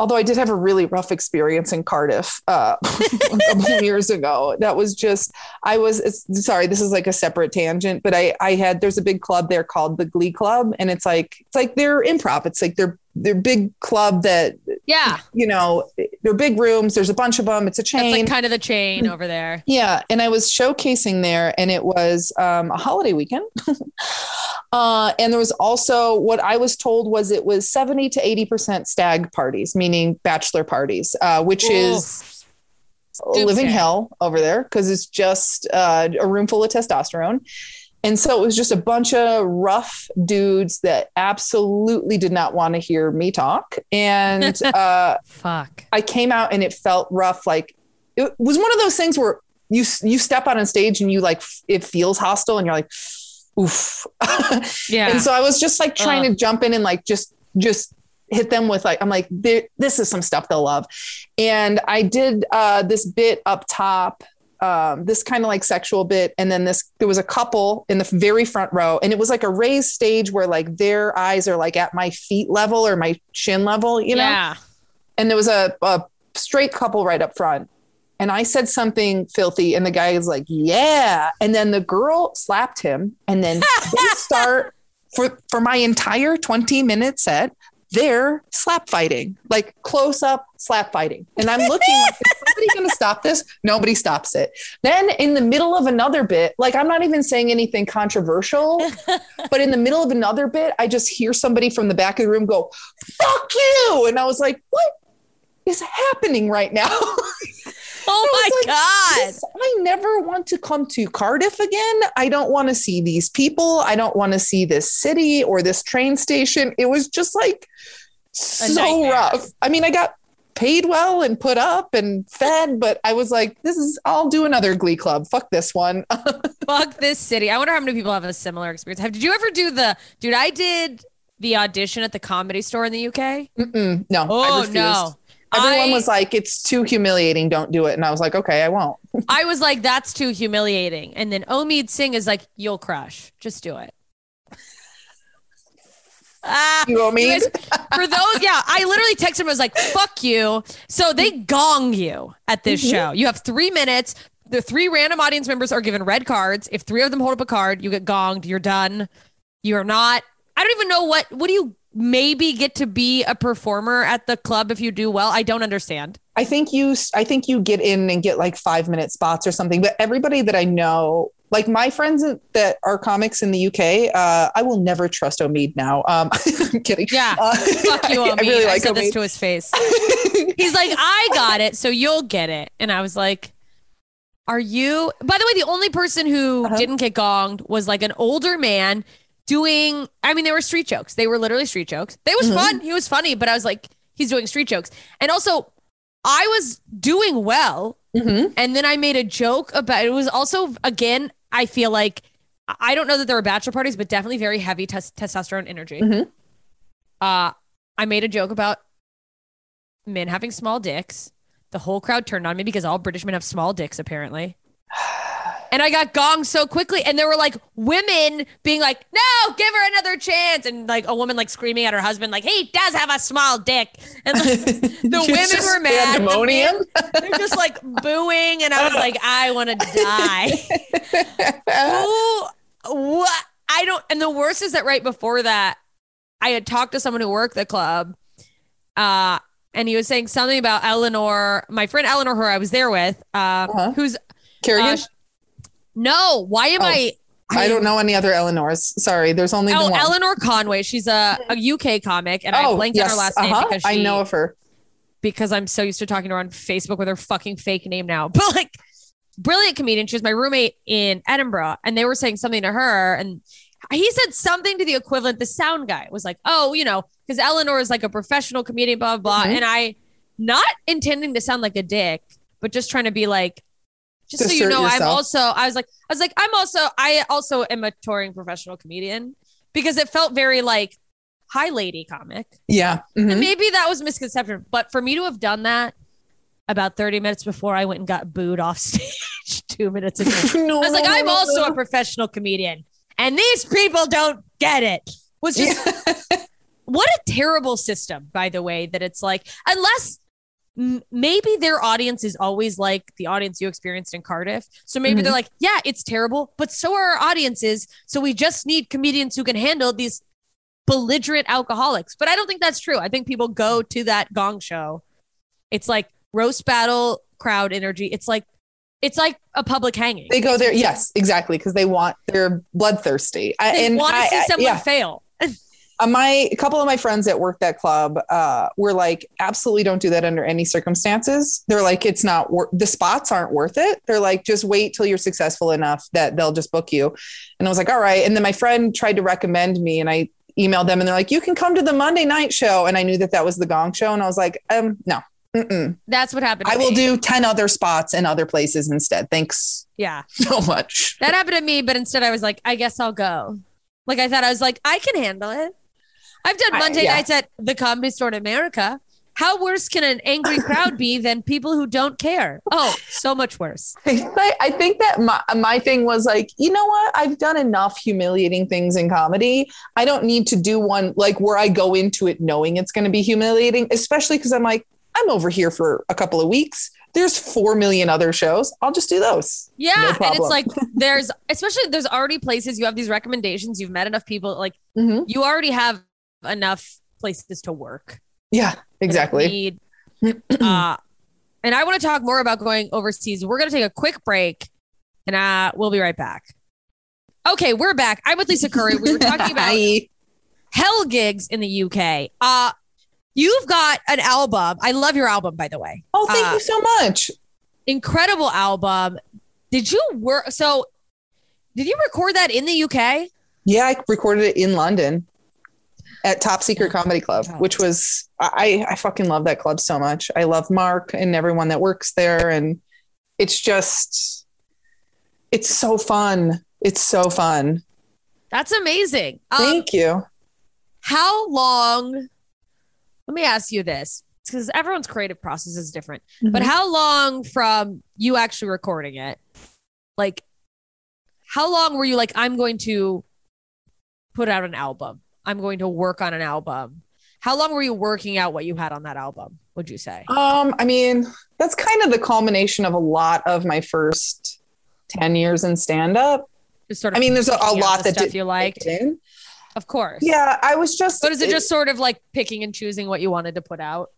Although I did have a really rough experience in Cardiff uh, a couple years ago. That was just I was sorry. This is like a separate tangent, but I I had there's a big club there called the Glee Club, and it's like it's like they're improv. It's like they're they're big club that yeah. you know they're big rooms. There's a bunch of them. It's a chain. like kind of the chain over there. Yeah, and I was showcasing there, and it was um, a holiday weekend. uh, and there was also what I was told was it was seventy to eighty percent stag parties, meaning bachelor parties, uh, which is a living hell over there because it's just uh, a room full of testosterone. And so it was just a bunch of rough dudes that absolutely did not want to hear me talk. And uh, Fuck. I came out and it felt rough. Like it was one of those things where you you step out on stage and you like it feels hostile and you're like, oof. Yeah. And so I was just like trying Ugh. to jump in and like just just hit them with like I'm like this is some stuff they'll love. And I did uh, this bit up top. Um, this kind of like sexual bit, and then this there was a couple in the very front row, and it was like a raised stage where like their eyes are like at my feet level or my shin level, you know yeah. and there was a, a straight couple right up front and I said something filthy, and the guy is like, "Yeah," and then the girl slapped him, and then they start for for my entire twenty minute set. They're slap fighting, like close up slap fighting, and I'm looking. somebody going to stop this? Nobody stops it. Then in the middle of another bit, like I'm not even saying anything controversial, but in the middle of another bit, I just hear somebody from the back of the room go, "Fuck you!" and I was like, "What is happening right now?" Oh my like, god. I never want to come to Cardiff again. I don't want to see these people. I don't want to see this city or this train station. It was just like so rough. I mean, I got paid well and put up and fed, but I was like, this is, I'll do another glee club. Fuck this one. Fuck this city. I wonder how many people have a similar experience. Have did you ever do the dude? I did the audition at the comedy store in the UK. Mm-mm, no. I Oh refused. no. Everyone I- was like, it's too humiliating. Don't do it. And I was like, okay, I won't. I was like, that's too humiliating. And then Omid Singh is like, you'll crush. Just do it. Ah, You know what I mean? for those, yeah, I literally texted him. I was like, "Fuck you." So they gong you at this Mhm. show. You have three minutes. The three random audience members are given red cards. If three of them hold up a card, you get gonged. You're done. You're not. I don't even know what. What do you maybe get to be a performer at the club if you do well? I don't understand. I think you I think you get in and get like five minute spots or something. But everybody that I know, like my friends that are comics in the UK, uh, I will never trust Omid now. Um, I'm kidding. Yeah. Uh, Fuck you, Omid. I really like said this to his face. He's like, I got it, so you'll get it. And I was like, Are you? By the way, the only person who Uh-huh. didn't get gonged was like an older man doing. I mean, they were street jokes. They were literally street jokes. They was Mhm. fun. He was funny, but I was like, he's doing street jokes. And also, I was doing well, Mhm. and then I made a joke about. It was also again. I feel like I don't know that there were bachelor parties, but definitely very heavy tes- testosterone energy. Mhm. Uh, I made a joke about men having small dicks. The whole crowd turned on me because all British men have small dicks, apparently. And I got gonged so quickly. And there were like women being like, no, give her another chance. And like a woman like screaming at her husband, like, he does have a small dick. And like, the women were mad. The Pandemonium. men- they're just like booing. And I was like, I want to die. Who, what? I don't. And the worst is that right before that, I had talked to someone who worked the club, uh, and he was saying something about Eleanor, my friend Eleanor, who I was there with, uh, Uh-huh. who's Kerrigan. uh, no. Why am Oh, I? I don't know any other Eleanors. Sorry, there's only the Oh, one. Eleanor Conway. She's a, a UK comic, and I oh, blanked yes. on her last name uh-huh. because I know of her. because I'm so used to talking to her on Facebook with her fucking fake name now. But like, brilliant comedian. She was my roommate in Edinburgh, and they were saying something to her, and he said something to the equivalent. The sound guy was like, "Oh, you know, because Eleanor is like a professional comedian, blah blah." Mhm. And I, not intending to sound like a dick, but just trying to be like, just so you know, I'm also. I was like, I was like, I'm also, I also am a touring professional comedian because it felt very like high lady comic. Yeah. mhm. And maybe that was a misconception, but for me to have done that about 30 minutes before I went and got booed off stage two minutes ago, no, I was like, I'm also a professional comedian, and these people don't get it. Was just what a terrible system, by the way, that it's like, unless m- maybe their audience is always like the audience you experienced in Cardiff. So maybe Mhm. they're like, yeah, it's terrible, but so are our audiences. So we just need comedians who can handle these belligerent alcoholics. But I don't think that's true. I think people go to that gong show. It's like roast battle crowd energy. It's like, it's like a public hanging. They go there. Yes, exactly. Because they want, they're bloodthirsty. I, They and want to I- see I- someone yeah. fail. Uh, my a couple of my friends that work that club uh, were like, absolutely don't do that under any circumstances. They're like, it's not worth the spots aren't worth it. They're like, just wait till you're successful enough that they'll just book you. And I was like, all right. And then my friend tried to recommend me, and I emailed them, and they're like, you can come to the Monday night show. And I knew that that was the Gong Show, and I was like, um, no. Mm-mm. That's what happened. I will me. do 10 other spots in other places instead. Thanks Yeah. so much. That happened to me, but instead I was like, I guess I'll go. Like I thought I was like, I can handle it. I've done I- Monday yeah. nights at the Comedy Store in America. How worse can an angry crowd be than people who don't care? Oh, so much worse. I, I think that my, my thing was like, you know what? I've done enough humiliating things in comedy. I don't need to do one like where I go into it knowing it's going to be humiliating, especially because I'm like, I'm over here for a couple of weeks. there's four million other shows. I'll just do those. Yeah, No and it's like there's especially there's already places you have these recommendations. You've met enough people, like Mhm. you already have enough places to work. Yeah, exactly. need- uh, and I want to talk more about going overseas. We're gonna take a quick break, and uh, we'll be right back. Okay, we're back. I'm with Lisa Curry. We were talking about hell gigs in the UK. Uh, you've got an album. I love your album, by the way. Oh, thank Uh, you so much. Incredible album. Did you work? So, did you record that in the UK? Yeah, I recorded it in London at Top Secret Comedy Club, which was I I fucking love that club so much. I love Mark and everyone that works there, and it's just it's so fun. It's so fun. That's amazing. Um, Thank you. how long? Let me ask you this, because everyone's creative process is different. But Mhm. how long from you actually recording it? Like, how long were you like, I'm going to put out an album? I'm going to work on an album. How long were you working out what you had on that album? Would you say? Um, I mean, that's kind of the culmination of a lot of my first 10 years in stand up. Sort I mean, there's a, a lot that stuff did you liked, in. of course. Yeah, I was just But is it just sort of like picking and choosing what you wanted to put out?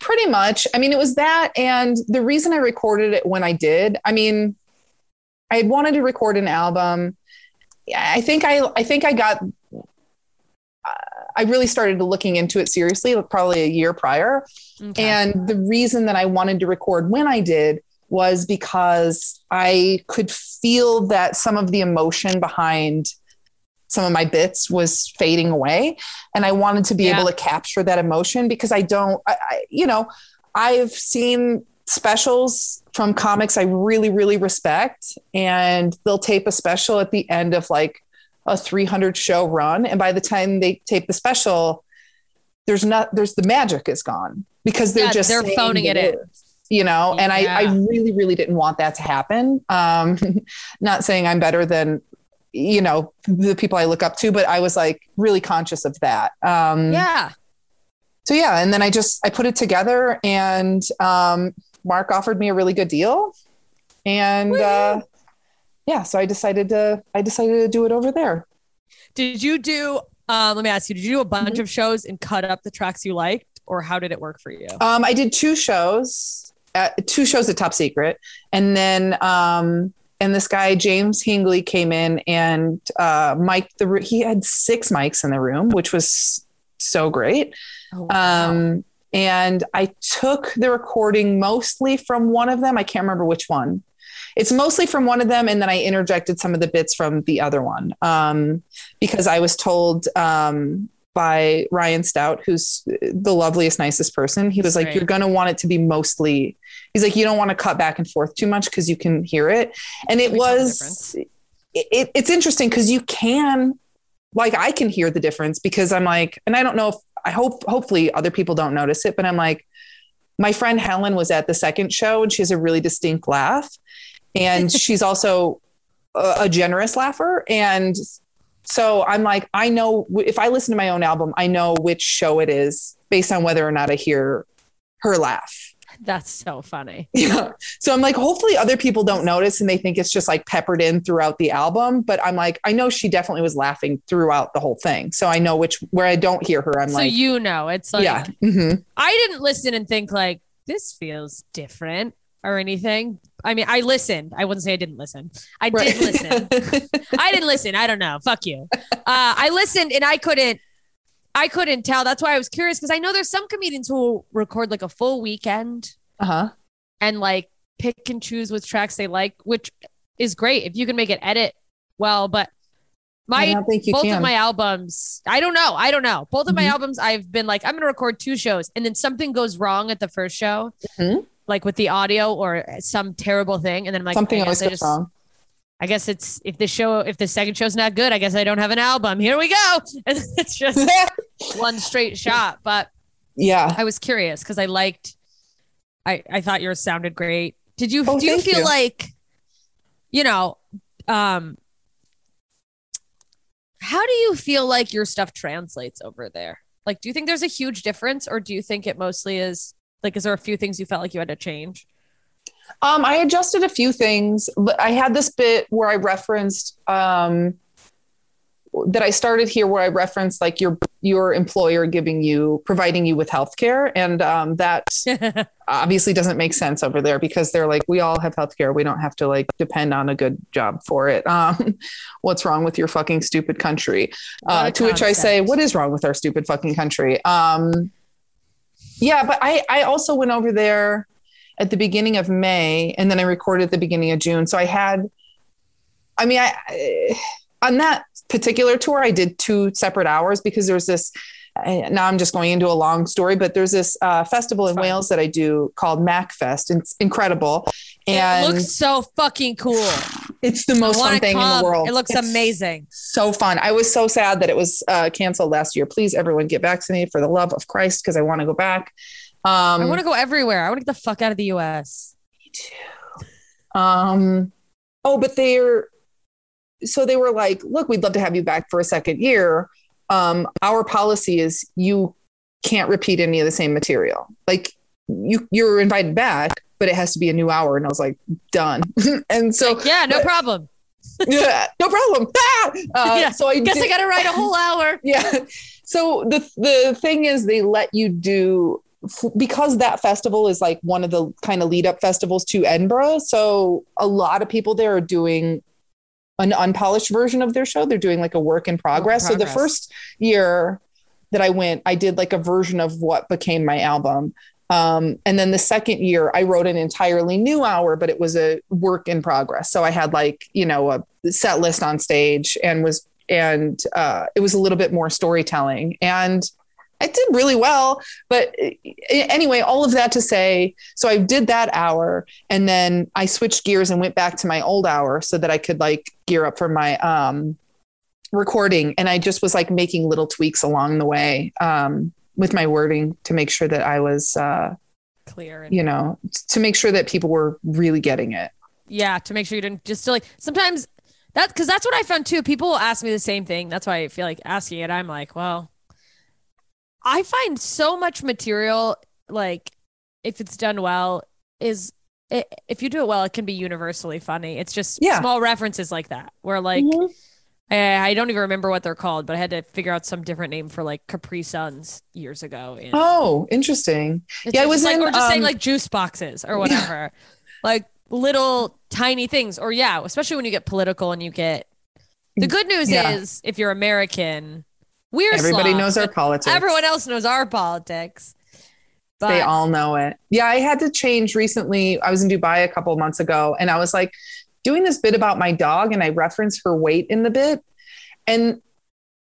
pretty much i mean it was that and the reason i recorded it when i did i mean i had wanted to record an album i think i i think i got i really started looking into it seriously like probably a year prior Okay. and the reason that i wanted to record when i did was because i could feel that some of the emotion behind some of my bits was fading away and i wanted to be Yeah. able to capture that emotion because i don't I, I you know i've seen specials from comics i really really respect and they'll tape a special at the end of like a 300 show run and by the time they tape the special there's not there's the magic is gone because they're Yeah, just they're phoning it in. you know and I, I really really didn't want that to happen um not saying i'm better than you know the people i look up to but i was like really conscious of that um yeah. so yeah and then i just i put it together and um mark offered me a really good deal and uh yeah so i decided to i decided to do it over there Did you do? Uh, let me ask you. Did you do a bunch Mhm. of shows and cut up the tracks you liked, or how did it work for you? um i did two shows at, two shows at top secret and then um and this guy james hingley came in and uh mike the he had six mics in the room which was so great Oh, wow. Um, and I took the recording mostly from one of them. I can't remember which one. It's mostly from one of them, and then I interjected some of the bits from the other one um, because I was told um, by Ryan Stout, who's the loveliest, nicest person. He was like, great. "You're going to want it to be mostly." He's like, "You don't want to cut back and forth too much because you can hear it." And it Can we tell the was it, it- it's interesting because you can like i can hear the difference because i'm like and i don't know if i hope hopefully other people don't notice it but i'm like my friend helen was at the second show and she has a really distinct laugh and she's also a, a generous laugher and so i'm like i know if i listen to my own album i know which show it is based on whether or not i hear her laugh That's so funny. yeah. So I'm like, hopefully other people don't notice and they think it's just like peppered in throughout the album. But I'm like, I know she definitely was laughing throughout the whole thing. So I know which where I don't hear her, I'm so like, you know, it's like yeah. mhm. I didn't listen and think like this feels different or anything. I mean, I listened. I wouldn't say I didn't listen. I did listen. I didn't listen. I don't know. Fuck you. Uh, I listened and I couldn't. I couldn't tell. That's why I was curious because I know there's some comedians who record like a full weekend uh-huh. and like pick and choose which tracks they like, which is great if you can make it edit well. But my don't think you both can. of my albums, I don't know. I don't know. Both of my Mhm. albums, I've been like, I'm gonna record two shows, and then something goes wrong at the first show, Mhm. Like with the audio or some terrible thing, and then I'm like, Something I always goes just, wrong. I guess it's if the show, if the second show's not good, I guess I don't have an album. Here we go, and it's just one straight shot. But yeah. I was curious because I liked, I I thought yours sounded great. Did you Oh, do you feel you. like, you know, um, how do you feel like your stuff translates over there? Like, do you think there's a huge difference, or do you think it mostly is like, is there a few things you felt like you had to change? Um, I adjusted a few things, but I had this bit where I referenced um, that I started here where I referenced like your your employer giving you providing you with health care. And um, that obviously doesn't make sense over there because they're like, we all have health care. We don't have to like depend on a good job for it. Um, what's wrong with your fucking stupid country? Uh, to which I say, what is wrong with our stupid fucking country? Yeah, but I, I also went over there at the beginning of May and then I recorded at the beginning of June. So I had, I mean, I, I on that particular tour, I did two separate hours because there's this. Now I'm just going into a long story, but there's this uh, festival in Wales that I do called MachFest. It's incredible, and it looks so fucking cool. It's the most fun thing in the world. It looks It's amazing. So fun. I was so sad that it was uh, canceled last year. Please, everyone, get vaccinated for the love of Christ because I want to go back. Um, I want to go everywhere. I want to get the fuck out of the U.S. Me too. Um, oh, but they're so they were like, look, we'd love to have you back for a second year. Um, our policy is you can't repeat any of the same material. Like you you're invited back, but it has to be a new hour. And I was like, done. and so Yeah, no but- problem. yeah, no problem. Ah! Uh, Yeah, so I Guess did- I got to write a whole hour. yeah. So the the thing is, they let you do because that festival is like one of the kind of lead up festivals to Edinburgh. So a lot of people there are doing an unpolished version of their show. They're doing like a work in progress. So the first year that I went, I did like a version of what became my album. Um, and then the second year, I wrote an entirely new hour, but it was a work in progress. So I had like, you know, a set list on stage and was, and uh, it was a little bit more storytelling. And I did really well. But uh, anyway, all of that to say, so I did that hour and then I switched gears and went back to my old hour so that I could like gear up for my um, recording. And I just was like making little tweaks along the way um, with my wording to make sure that I was, uh, Clear. And, you know, to make sure that people were really getting it. yeah, to make sure you didn't just to like sometimes that because that's what I found too. People will ask me the same thing. That's why I feel like asking it. I'm like, well, I find so much material like if it's done well is it, if you do it well, it can be universally funny. It's just Yeah. small references like that where like. I, I don't even remember what they're called, but I had to figure out some different name for like Capri Suns years ago. And Oh, interesting. yeah, I just was like, in, or just saying um, like juice boxes or whatever, like little tiny things. Or yeah, especially when you get political and you get. The good news Yeah. is, if you're American, we're Everybody knows our politics. Everyone else knows our politics. But they all know it. Yeah, I had to change recently. I was in Dubai a couple of months ago and I was like doing this bit about my dog and I reference her weight in the bit. And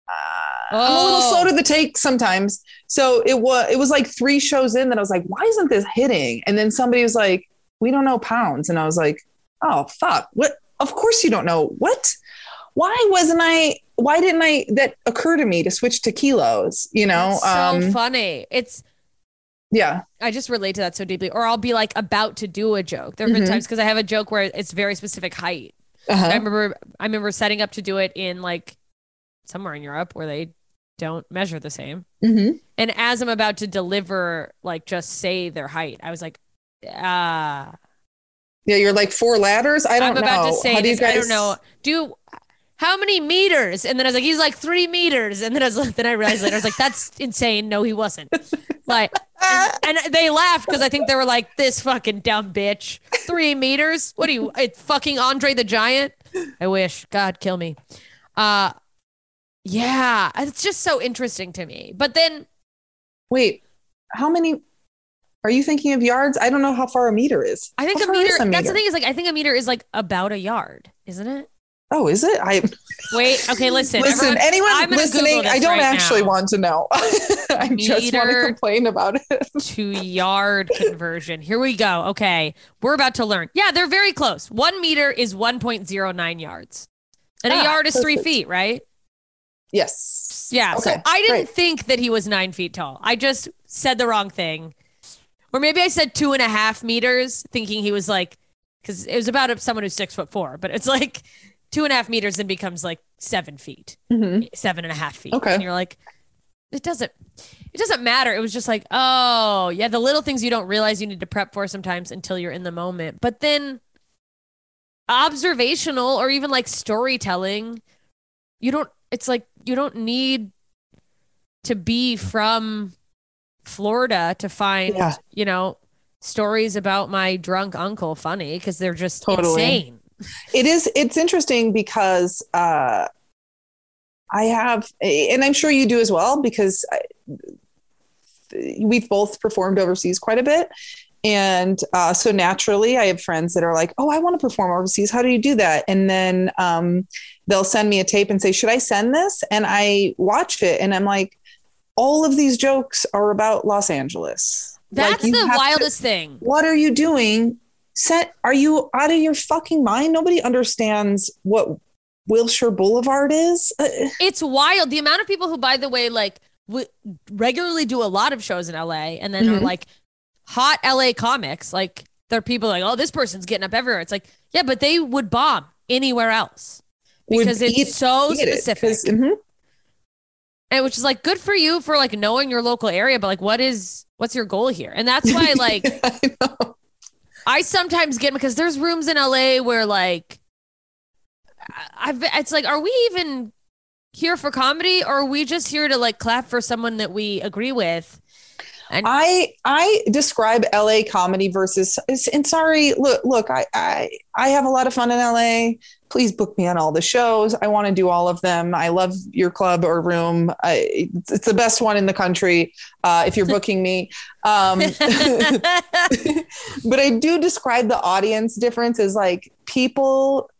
uh, I'm a little Oh. slow to the take sometimes. So it was it was like three shows in that I was like, why isn't this hitting? And then somebody was like, we don't know pounds. And I was like, oh fuck. What of course you don't know. What? Why wasn't I why didn't I that occur to me to switch to kilos? You know? it's so um funny. It's yeah. I just relate to that so deeply. Or I'll be like about to do a joke. There have been Mhm. times because I have a joke where it's very specific height. Uh-huh. I remember I remember setting up to do it in like somewhere in Europe where they don't measure the same. hmm And as I'm about to deliver, like just say their height, I was like, ah, Yeah, you're like four ladders. I don't I'm know. about to say How do you this. I don't guys- know. Do how many meters? And then I was like, he's like three meters. And then I was like, then I realized later, I was like, that's insane. No, he wasn't. Like, and, and they laughed because I think they were like, this fucking dumb bitch. Three meters? What are you, it's fucking Andre the Giant? I wish. God, kill me. Uh, yeah, it's just so interesting to me. But then Wait, how many? Are you thinking of yards? I don't know how far a meter is. I think How a meter, that's the thing is like, I think a meter is like about a yard, isn't it? Oh, is it? I Wait, okay, listen. listen. everyone- anyone listening? I don't right actually now. want to know. I just want to complain about it. to yard conversion. Here we go. Okay. We're about to learn. Yeah, they're very close. One meter is 1.09 yards. And a Ah, yard is three feet, right? Yes. Yeah. so I didn't great. think that he was nine feet tall. I just said the wrong thing. Or maybe I said two and a half meters, thinking he was like, because it was about someone who's six foot four, but it's like two and a half meters then becomes like seven feet, Mhm. seven and a half feet. Okay. And you're like, it doesn't. it doesn't matter. It was just like, oh, yeah, the little things you don't realize you need to prep for sometimes until you're in the moment. But then observational or even like storytelling, you don't, it's like you don't need to be from Florida to find, Yeah. you know, stories about my drunk uncle funny because they're just Totally. insane. It is it's interesting because uh i have and i'm sure you do as well because I, we've both performed overseas quite a bit and uh, so naturally i have friends that are like oh i want to perform overseas how do you do that and then um, they'll send me a tape and say should i send this and i watch it and i'm like all of these jokes are about los angeles That's you the have to- wildest thing. what are you doing? Set, are you out of your fucking mind? Nobody understands what Wilshire Boulevard is. Uh, It's wild. The amount of people who, by the way, like w- regularly do a lot of shows in LA and then are Mhm. like hot LA comics. Like they're people like, oh, this person's getting up everywhere. It's like, yeah, but they would bomb anywhere else would because it's eat- so eat it, specific. 'cause- mhm. and which is like good for you for like knowing your local area, but like, what is what's your goal here? And that's why like I know. I sometimes get because there's rooms in LA where like I've it's like are we even here for comedy or are we just here to like clap for someone that we agree with? And I I describe LA comedy versus and sorry look look I I I have a lot of fun in LA. Please book me on all the shows. I want to do all of them. I love your club or room. I, it's, it's the best one in the country. Uh, if you're booking me, um, but I do describe the audience difference as like people,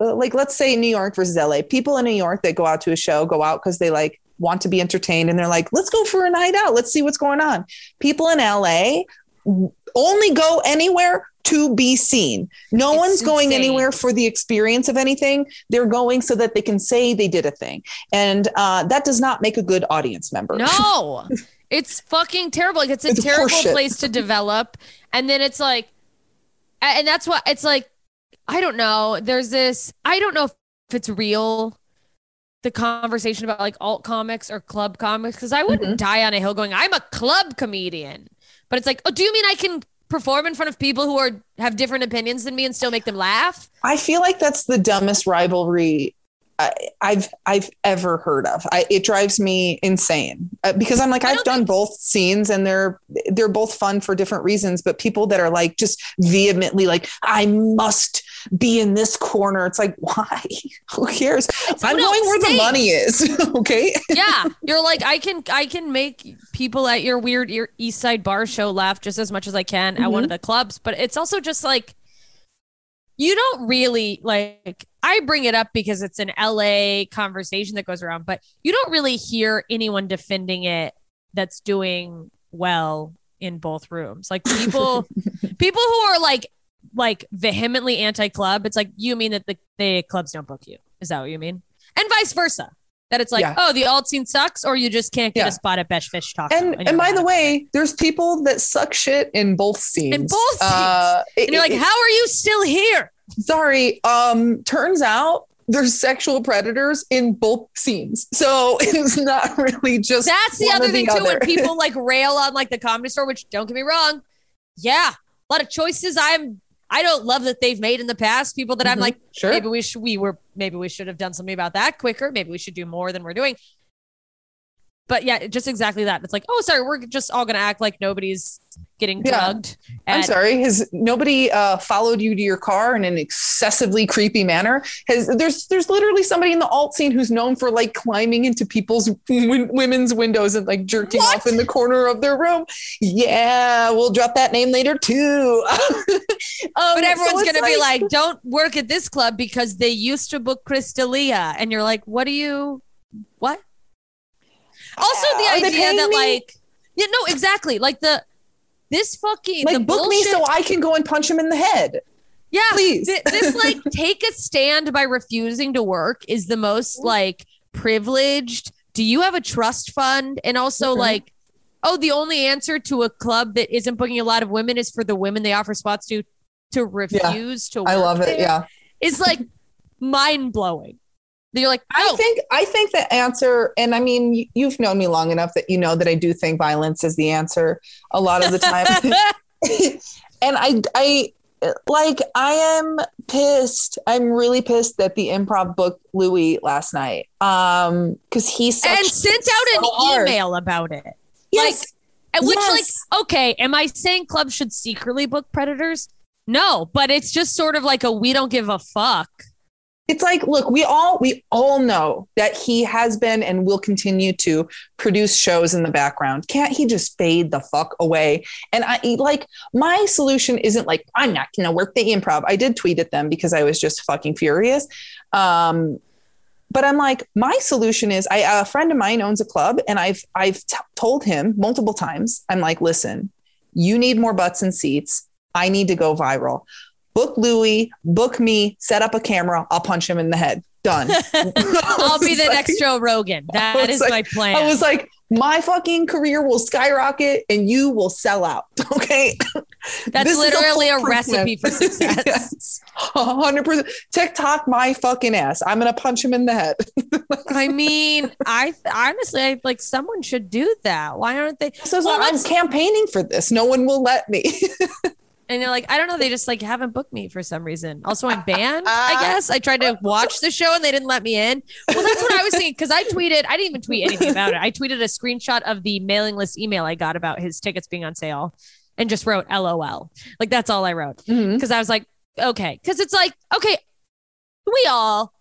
uh, like let's say New York versus LA. People in New York that go out to a show go out because they like want to be entertained and they're like, let's go for a night out. Let's see what's going on. People in LA only go anywhere to be seen. No It's one's going insane. anywhere for the experience of anything. They're going so that they can say they did a thing. And uh, that does not make a good audience member. no, it's fucking terrible. Like it's a It's terrible horseshit. place to develop, and then it's like, and that's what it's like. I don't know. There's this. I don't know if it's real. The conversation about like alt comics or club comics, because I wouldn't Mm-hmm. die on a hill going, "I'm a club comedian," but it's like, oh, do you mean I can perform in front of people who are have different opinions than me and still make them laugh? I feel like that's the dumbest rivalry I, I've I've ever heard of. I, it drives me insane uh, because I'm like I've done think- both scenes and they're they're both fun for different reasons. But people that are like just vehemently like I must be in this corner. It's like why? Who cares? I'm going where the money is. okay. yeah you're like i can i can make people at your weird ear- east side bar show laugh just as much as i can at one mm-hmm. of the clubs but it's also just like you don't really like i bring it up because it's an la conversation that goes around but you don't really hear anyone defending it that's doing well in both rooms like people people who are like like vehemently anti-club it's like you mean that the, the clubs don't book you is that what you mean and vice versa that it's like Yeah. oh the alt scene sucks or you just can't get Yeah. a spot at Besh Fish Talk And and by the way, there's people that suck shit in both scenes. In both scenes. Uh, and you're like it- how are you still here sorry um turns out there's sexual predators in both scenes so it's not really just That's the other thing too. When people like rail on like the comedy store, which don't get me wrong, yeah, a lot of choices. I'm I don't love that they've made in the past. People that I'm Mhm. like, sure maybe we should we were maybe we should have done something about that quicker. Maybe we should do more than we're doing. But yeah, just exactly that. It's like, oh, sorry, we're just all gonna act like nobody's getting Yeah. drugged. i'm sorry has nobody uh followed you to your car in an excessively creepy manner has there's there's literally somebody in the alt scene who's known for like climbing into people's w- women's windows and like jerking What? off in the corner of their room yeah we'll drop that name later too um, But everyone's it's gonna be like, don't work at this club because they used to book Crystalia. And you're like, what do you what? Also the idea that me? like yeah, no, exactly. Like the this fucking the like book me so I can go and punch him in the head. yeah, please. thi- this like take a stand by refusing to work is the most like privileged. Do you have a trust fund? And also Mhm. like, oh, the only answer to a club that isn't booking a lot of women is for the women they offer spots to to refuse to I love it. Yeah. it's like mind blowing. You're like, I think I think the answer, and I mean, you've known me long enough that you know that I do think violence is the answer a lot of the time. and I, I like, I am pissed. I'm really pissed that the improv booked Louis last night. Um, because he and sent out an so hard. email about it. Yes, And Which, Yes. like, okay, am I saying clubs should secretly book predators? No, but it's just sort of like a we don't give a fuck. It's like look we all we all know that he has been and will continue to produce shows in the background. Can't he just fade the fuck away? And i like my solution isn't like i'm not gonna work the improv. I did tweet at them because i was just fucking furious. Um but i'm like my solution is i a friend of mine owns a club and i've i've t- told him multiple times i'm like listen you need more butts and seats. I need to go viral book Louis, book me, set up a camera, I'll punch him in the head. Done. I'll be the It's next Joe Rogan. That is like- my plan. I was like, my fucking career will skyrocket and you will sell out. Okay. That's This literally a foolproof recipe for success. Yes. 100%. TikTok my fucking ass. I'm going to punch him in the head. I mean, I honestly, I like someone should do that. Why aren't they? So Well, I'm campaigning for this. No one will let me. And they're like, I don't know. They just like haven't booked me for some reason. Also, I'm banned. I guess I tried to watch the show and they didn't let me in. Well, that's what I was thinking because I tweeted. I didn't even tweet anything about it. I tweeted a screenshot of the mailing list email I got about his tickets being on sale, and just wrote LOL. Like that's all I wrote mm-hmm. because I was like, okay, because it's like, okay, we all,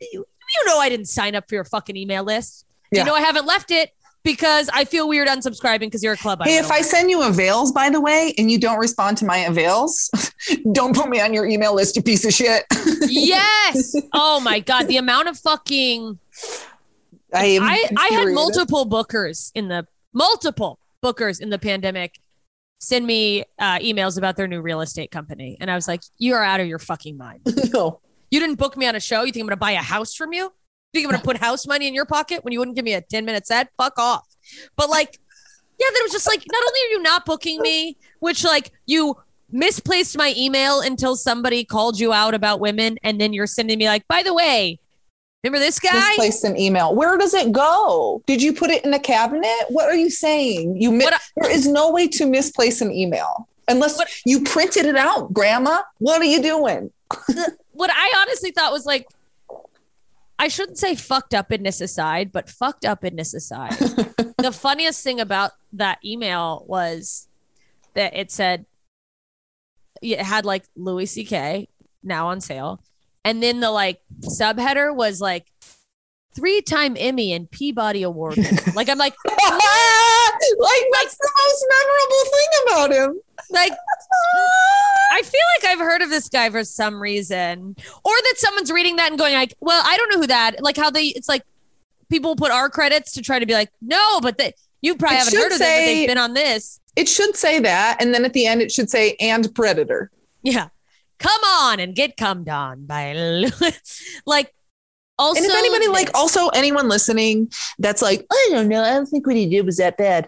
you, you know, I didn't sign up for your fucking email list. Yeah. You know, I haven't left it because I feel weird unsubscribing because you're a club. Hey, wanna if I send you avails, by the way, and you don't respond to my avails, don't put me on your email list, you piece of shit. yes. Oh my god, the amount of fucking I I I had multiple bookers in the multiple bookers in the pandemic send me uh, emails about their new real estate company, and I was like, "You are out of your fucking mind. No. You didn't book me on a show. You think I'm going to buy a house from you? You think I'm going to put house money in your pocket when you wouldn't give me a 10 minute set? Fuck off." But like, yeah, that was just like, not only are you not booking me, which like you misplaced my email until somebody called you out about women, and then you're sending me like, by the way, remember this guy? misplaced an email. Where does it go? Did you put it in a cabinet? What are you saying? You mi- I- there is no way to misplace an email unless What- you printed it out, Grandma. What are you doing? what I honestly thought was like, I shouldn't say fucked up upness aside, but fucked up upness aside. the funniest thing about that email was that it said it had like Louis C.K. now on sale, and then the like subheader was like three time Emmy and Peabody Award. like I'm like like that's the most memorable thing about him. Like I feel like I've heard of this guy for some reason, or that someone's reading that and going like, "Well, I don't know who that." Like how they, it's like people put our credits to try to be like, "No, but they, you probably It haven't heard of them, but they've been on this." It should say that, and then at the end it should say "and predator." Yeah, come on and get cummed on by like. Also, and if anybody like also anyone listening that's like, I don't know, I don't think what he did was that bad.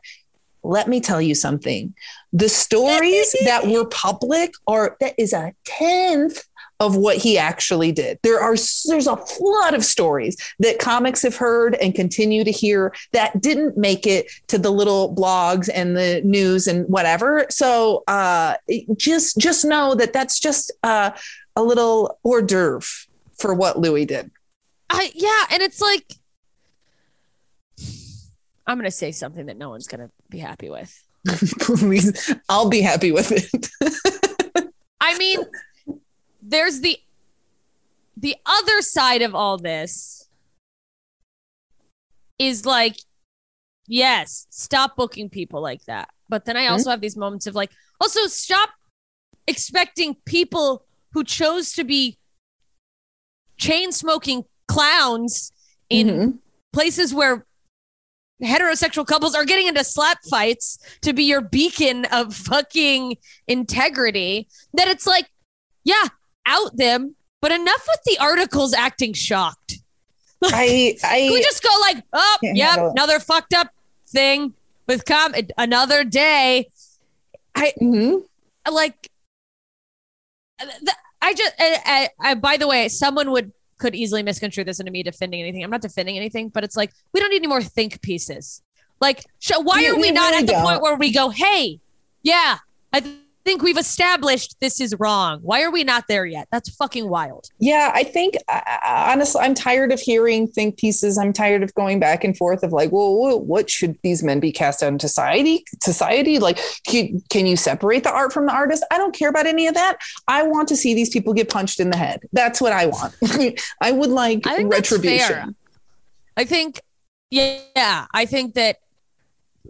Let me tell you something. The stories that were public are that is a tenth of what he actually did. There are there's a lot of stories that comics have heard and continue to hear that didn't make it to the little blogs and the news and whatever. So uh, just just know that that's just uh, a little hors d'oeuvre for what Louis did. I, yeah, and it's like I'm gonna say something that no one's gonna be happy with. Please, I'll be happy with it. I mean, there's the the other side of all this is like, yes, stop booking people like that. But then I also have these moments of like, also stop expecting people who chose to be chain smoking clowns in Mhm. places where heterosexual couples are getting into slap fights to be your beacon of fucking integrity that it's like yeah out them but enough with the articles acting shocked. I, I, we just go like oh yep another fucked up thing with com another day. Mhm. like uh, th- I just I, I, I by the way someone would could easily misconstrue this into me defending anything. I'm not defending anything, but it's like we don't need any more think pieces. Like, why are we, we not really at the don't. point where we go, hey, yeah, I think we've established this is wrong. Why are we not there yet? That's fucking wild. Yeah, I think I- I- honestly, I'm tired of hearing think pieces. I'm tired of going back and forth of like, well, what should these men be cast out into society? Society, like, can, can you separate the art from the artist? I don't care about any of that. I want to see these people get punched in the head. That's what I want. I would like I retribution. I think, yeah, yeah, I think that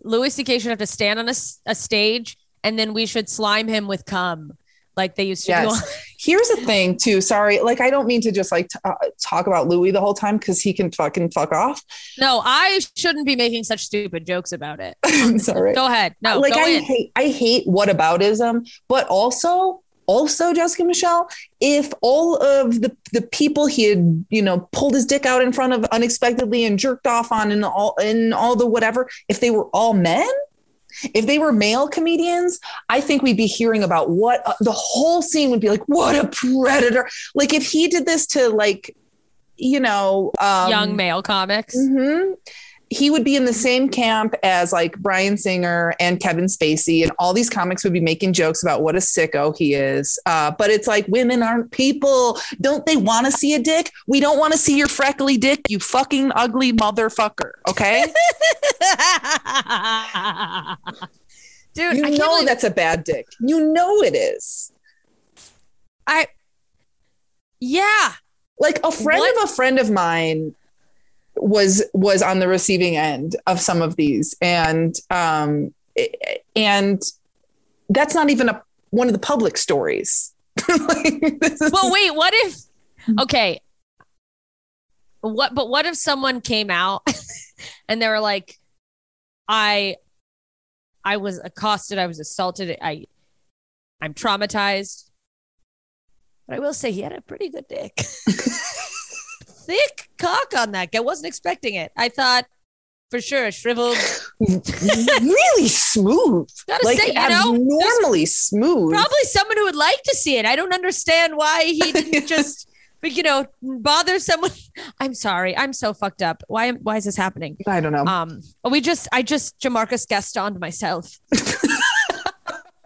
Louis C.K. should have to stand on a stage and then we should slime him with cum like they used to Yes. do. Here's the thing, too. Sorry, like I don't mean to just like t- uh, talk about Louis the whole time because he can fucking fuck off. No, I shouldn't be making such stupid jokes about it. I'm sorry. Go ahead. No, like go I in. hate I hate whataboutism, but also also Jessica Michelle, if all of the the people he had you know pulled his dick out in front of unexpectedly and jerked off on and all in all the whatever, if they were all men. If they were male comedians, I think we'd be hearing about what uh, the whole scene would be like. What a predator! Like if he did this to like, you know, um, Young male comics. Mhm. He would be in the same camp as like Bryan Singer and Kevin Spacey, and all these comics would be making jokes about what a sicko he is. Uh, but it's like women aren't people. Don't they want to see a dick? We don't want to see your freckly dick, you fucking ugly motherfucker. Okay, Dude, you I know believe that's a bad dick. You know it is. I Yeah. Like a friend What? of a friend of mine was was on the receiving end of some of these, and um, and that's not even a one of the public stories. Like, Well, wait, what if Okay. What but what if someone came out and they were like I I was accosted, I was assaulted, I I'm traumatized. But I will say he had a pretty good dick. Thick cock on that guy. Wasn't expecting it. I thought for sure shriveled. really smooth. Gotta like say, you know, there's abnormally smooth. probably someone who would like to see it. I don't understand why he didn't just, but you know, bother someone. I'm sorry. I'm so fucked up. Why? Why is this happening? I don't know. Um, we just, I just Jamarcus Gastoned myself.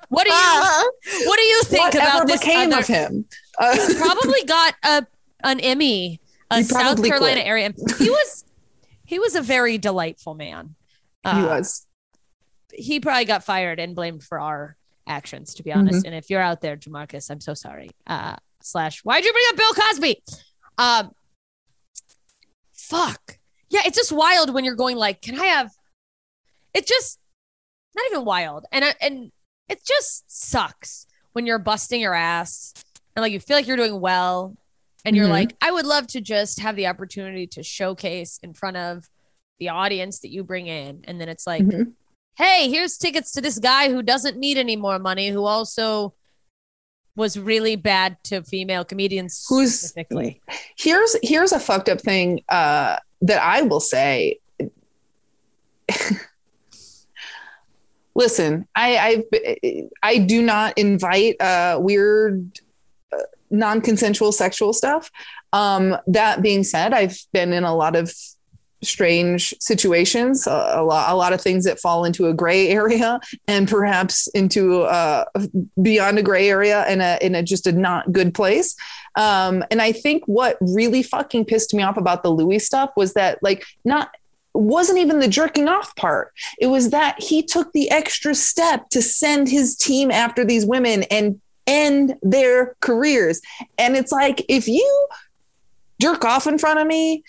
what do you, Ah, what do you think about this? became other- of him? Uh, probably got a an Emmy, a South Carolina quit. area. He was, he was a very delightful man. he Uh, was. he probably got fired and blamed for our actions, to be honest. Mm-hmm. And if you're out there, Jamarcus, I'm so sorry. Uh, slash, why'd you bring up Bill Cosby? Um, fuck. Yeah, it's just wild when you're going like, can I have? It just not even wild, and I- and it just sucks when you're busting your ass and like you feel like you're doing well, and you're Mhm. like, I would love to just have the opportunity to showcase in front of the audience that you bring in, and then it's like Mhm. hey, here's tickets to this guy who doesn't need any more money, who also was really bad to female comedians Who's- specifically. here's here's a fucked up thing uh, that I will say. Listen, I I've, I do not invite uh, weird, non-consensual sexual stuff. Um, that being said, I've been in a lot of strange situations, a, a lot a lot of things that fall into a gray area, and perhaps into uh, beyond a gray area and a in a just a not good place. Um, and I think what really fucking pissed me off about the Louis stuff was that like not wasn't even the jerking off part. It was that he took the extra step to send his team after these women and end their careers. And it's like if you jerk off in front of me,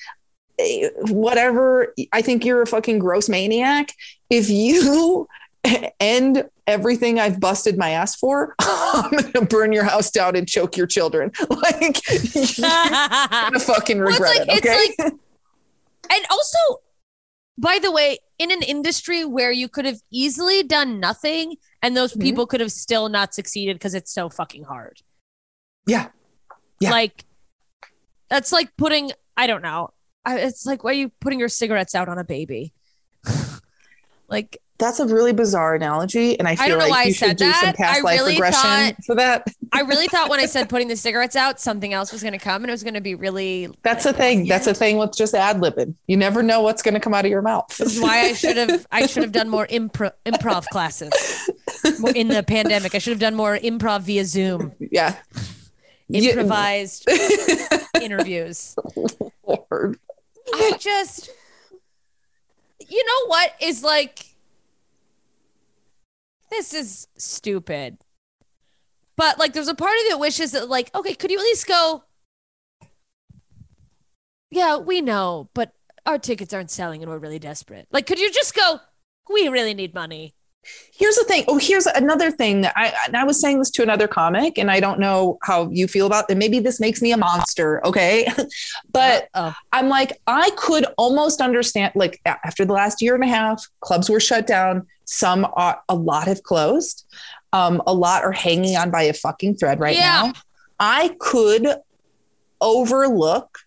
whatever, I think you're a fucking gross maniac. If you end everything I've busted my ass for, I'm gonna burn your house down and choke your children. Like you're gonna fucking Well, regret like- it. Okay. it's and also, by the way, in an industry where you could have easily done nothing and those Mhm. people could have still not succeeded because it's so fucking hard. Yeah. Yeah. Like, that's like putting, I don't know. I, it's like, why are you putting your cigarettes out on a baby? like, That's a really bizarre analogy, and I feel don't know like why I you should said do some past I life really regression thought- for that. I really thought when I said putting the cigarettes out, something else was going to come and it was going to be really. That's the thing. That's the thing with just ad libbing. You never know what's going to come out of your mouth. This is why I should have I should have done more improv improv classes in the pandemic. I should have done more improv via Zoom, yeah. Improvised interviews. Lord. I just, you know what is like, this is stupid. But like, there's a part of it that wishes that, like, okay, could you at least go, yeah, we know, but our tickets aren't selling and we're really desperate. Like, could you just go, we really need money? Here's the thing. Oh, here's another thing that I and I was saying this to another comic, and I don't know how you feel about it. Maybe this makes me a monster, okay? but oh, I'm like, I could almost understand. Like after the last year and a half, clubs were shut down. Some are, a lot have closed. Um, a lot are hanging on by a fucking thread right Yeah. now. I could overlook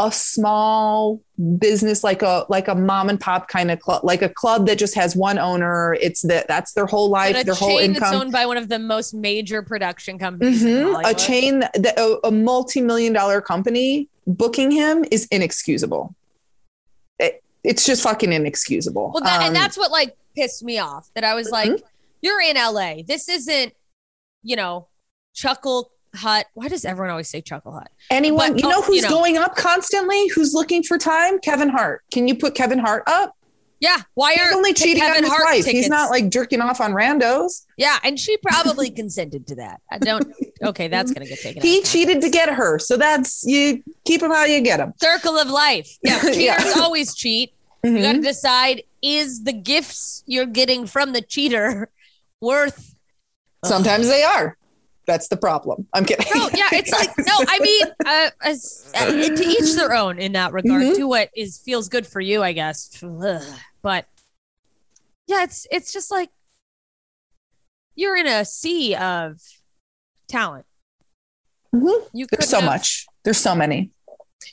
a small business like a like a mom and pop kind of club like a club that just has one owner it's that that's their whole life their whole income owned by one of the most major production companies. Mhm. a chain that a, a multi-million dollar company booking him is inexcusable it's just fucking inexcusable Well, that, Um, and that's what like pissed me off. That I was like, Mhm. "You're in LA. This isn't, you know, Chuckle Hut. Why does everyone always say Chuckle Hut? anyone but, you know oh, who's you know. going up constantly who's looking for time kevin hart can you put kevin hart up Yeah. Why he's are only cheating Kevin on his Hart wife he's not like jerking off on randos Yeah, and she probably consented to that. I don't. Okay, that's gonna get taken. he cheated to get her so that's you keep him how you get him Circle of life. Yeah, cheaters Yeah. always cheat. You got to decide: is the gifts you're getting from the cheater worth? sometimes they are that's the problem i'm kidding No, yeah, it's like no. I mean, uh, as, uh, to each their own in that regard. Mhm. Do what is feels good for you, I guess. Ugh. But yeah, it's it's just like you're in a sea of talent. Mhm. You There's so much. There's so many.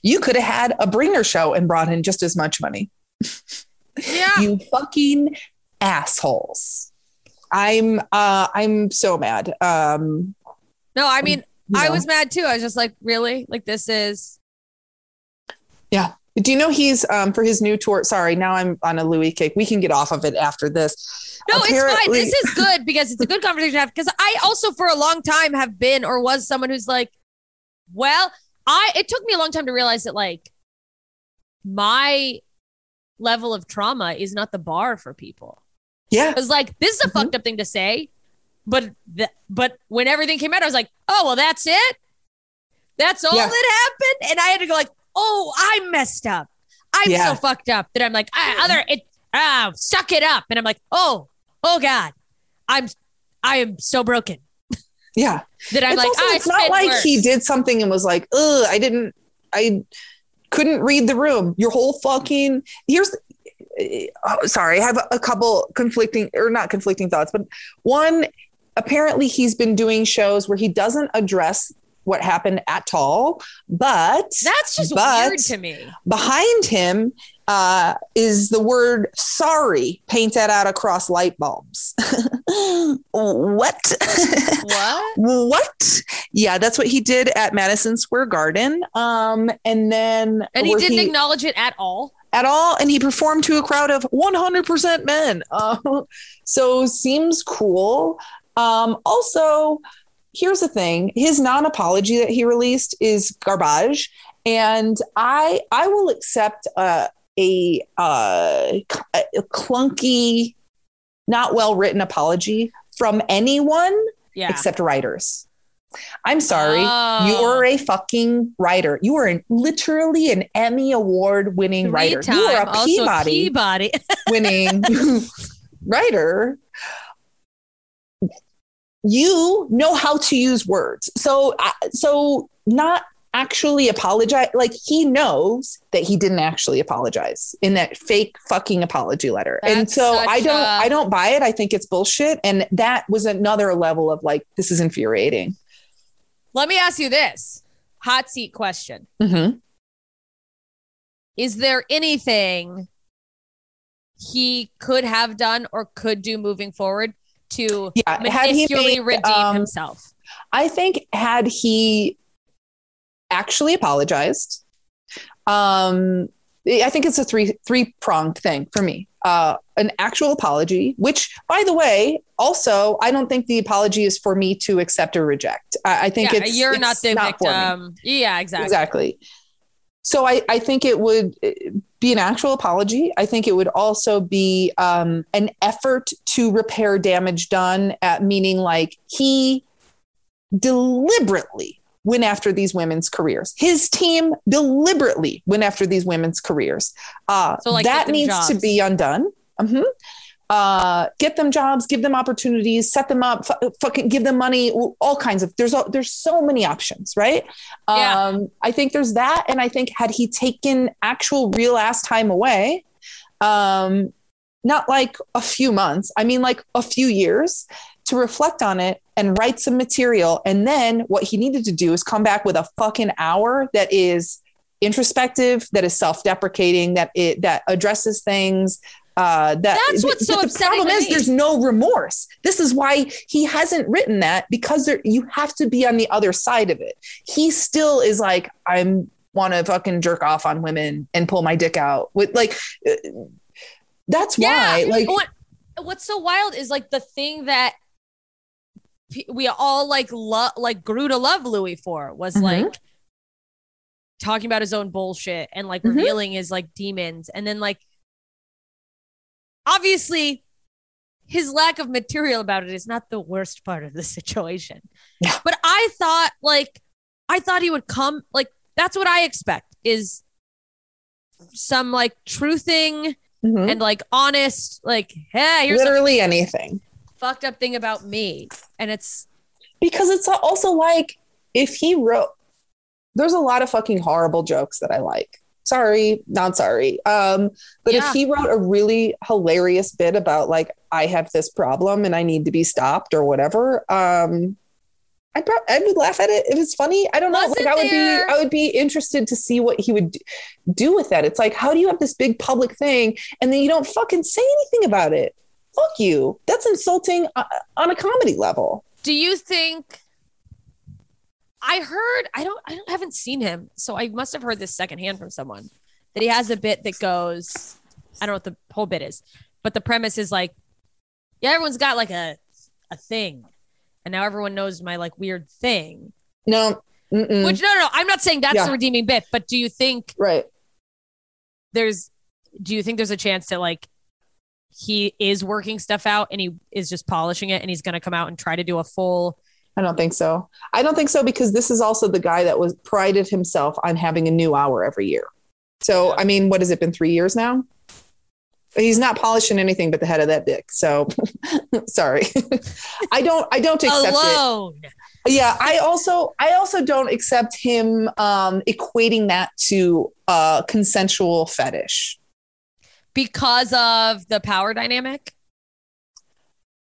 You could have had a bringer show and brought in just as much money. Yeah. You fucking assholes. I'm uh I'm so mad. Um No, I mean, you I was mad too. I was just like, really? Like this is yeah. Do you know he's um for his new tour? Sorry, now I'm on a Louis kick. We can get off of it after this. No, it's fine. This is good because it's a good conversation to have. Because I also, for a long time, have been or was someone who's like, well, I. It took me a long time to realize that like my level of trauma is not the bar for people. Yeah. Because like this is a Mhm. fucked up thing to say, but the, but when everything came out, I was like, oh well, that's it. That's all Yeah. that happened, and I had to go like, oh, I'm messed up. I'm Yeah. so fucked up that I'm like, ah, other it, ah, suck it up, and I'm like, oh, oh god, I'm, I am so broken Yeah. that I'm it's like, also, ah, it's not like he did something and was like, ugh, I didn't, I couldn't read the room. Your whole fucking, here's, oh, sorry, I have a couple conflicting, or not conflicting thoughts, but one, apparently he's been doing shows where he doesn't address what happened at all, but That's just but weird to me. behind him uh, is the word sorry painted out across light bulbs. what? What? what? Yeah, that's what he did at Madison Square Garden. Um, and then And he didn't acknowledge it at all. at all, and he performed to a crowd of 100% men. Uh, so seems cool. Um, also, here's the thing: his non-apology that he released is garbage, and I I will accept uh, a uh, a clunky, not well written apology from anyone Yeah. except writers. I'm sorry. You Oh. are a fucking writer. You are an, literally an Emmy award winning Three writer. You are a Peabody Peabody. winning writer. You know how to use words. So so not actually apologize like he knows that he didn't actually apologize in that fake fucking apology letter. and so I don't I don't buy it. I think it's bullshit and that was another level of like this is infuriating. Let me ask you this hot seat question. Mhm. Is there anything he could have done or could do moving forward to Yeah, had he minusculely made, redeem um, himself? I think had he actually apologized, um, I think it's a three three pronged thing for me. Uh, an actual apology, which, by the way, also I don't think the apology is for me to accept or reject. I, I think yeah, it's you're it's not the me. victim. Yeah, exactly. Exactly. So I, I think it would uh, be an actual apology. I think it would also be um, an effort to repair damage done, at, meaning like he deliberately went after these women's careers. His team deliberately went after these women's careers. Uh, So, like, that needs to be undone. Mhm. Uh, get them jobs, give them opportunities, set them up, fu- fucking give them money, all kinds of. There's all, there's so many options, right? Yeah. Um, I think there's that, and I think had he taken actual real ass time away, um, not like a few months, I mean like a few years to reflect on it and write some material. And then what he needed to do is come back with a fucking hour that is introspective, that is self-deprecating, that it that addresses things. Uh, that That's what's so the problem is me. there's no remorse. This is why he hasn't written that because there you have to be on the other side of it. He still is like I'm want to fucking jerk off on women and pull my dick out with like. uh, That's why, like, what, what's so wild is like the thing that we all like love, like grew to love Louis for was Mhm. like talking about his own bullshit and like Mhm. revealing his like demons, and then like obviously his lack of material about it is not the worst part of the situation. Yeah. But I thought like I thought he would come like that's what I expect is some like truthing mhm. and like honest, like, hey, here's literally anything. fucked up thing about me. And it's because it's also like if he wrote there's a lot of fucking horrible jokes that i like sorry not sorry um but if he wrote a really hilarious bit about like i have this problem and i need to be stopped or whatever um I, prob- I would laugh at it if it's funny. I don't know. Wasn't like I would there- be, I would be interested to see what he would do with that. It's like, how do you have this big public thing and then you don't fucking say anything about it? Fuck you. That's insulting uh, on a comedy level. do you think I heard I don't I don't haven't seen him, so I must have heard this secondhand from someone that he has a bit that goes I don't know what the whole bit is, but the premise is like, yeah, everyone's got like a a thing. And now everyone knows my like weird thing. No, mm-mm. Which no, no, no, I'm not saying that's Yeah. the redeeming bit, but do you think right. there's do you think there's a chance that like he is working stuff out and he is just polishing it and he's going to come out and try to do a full I don't think so. I don't think so because this is also the guy that was prided himself on having a new hour every year. So, I mean, what has it been three years now? He's not polishing anything but the head of that dick. So, sorry, I don't. I don't accept it. alone Yeah, I also. I also don't accept him um, equating that to a consensual fetish because of the power dynamic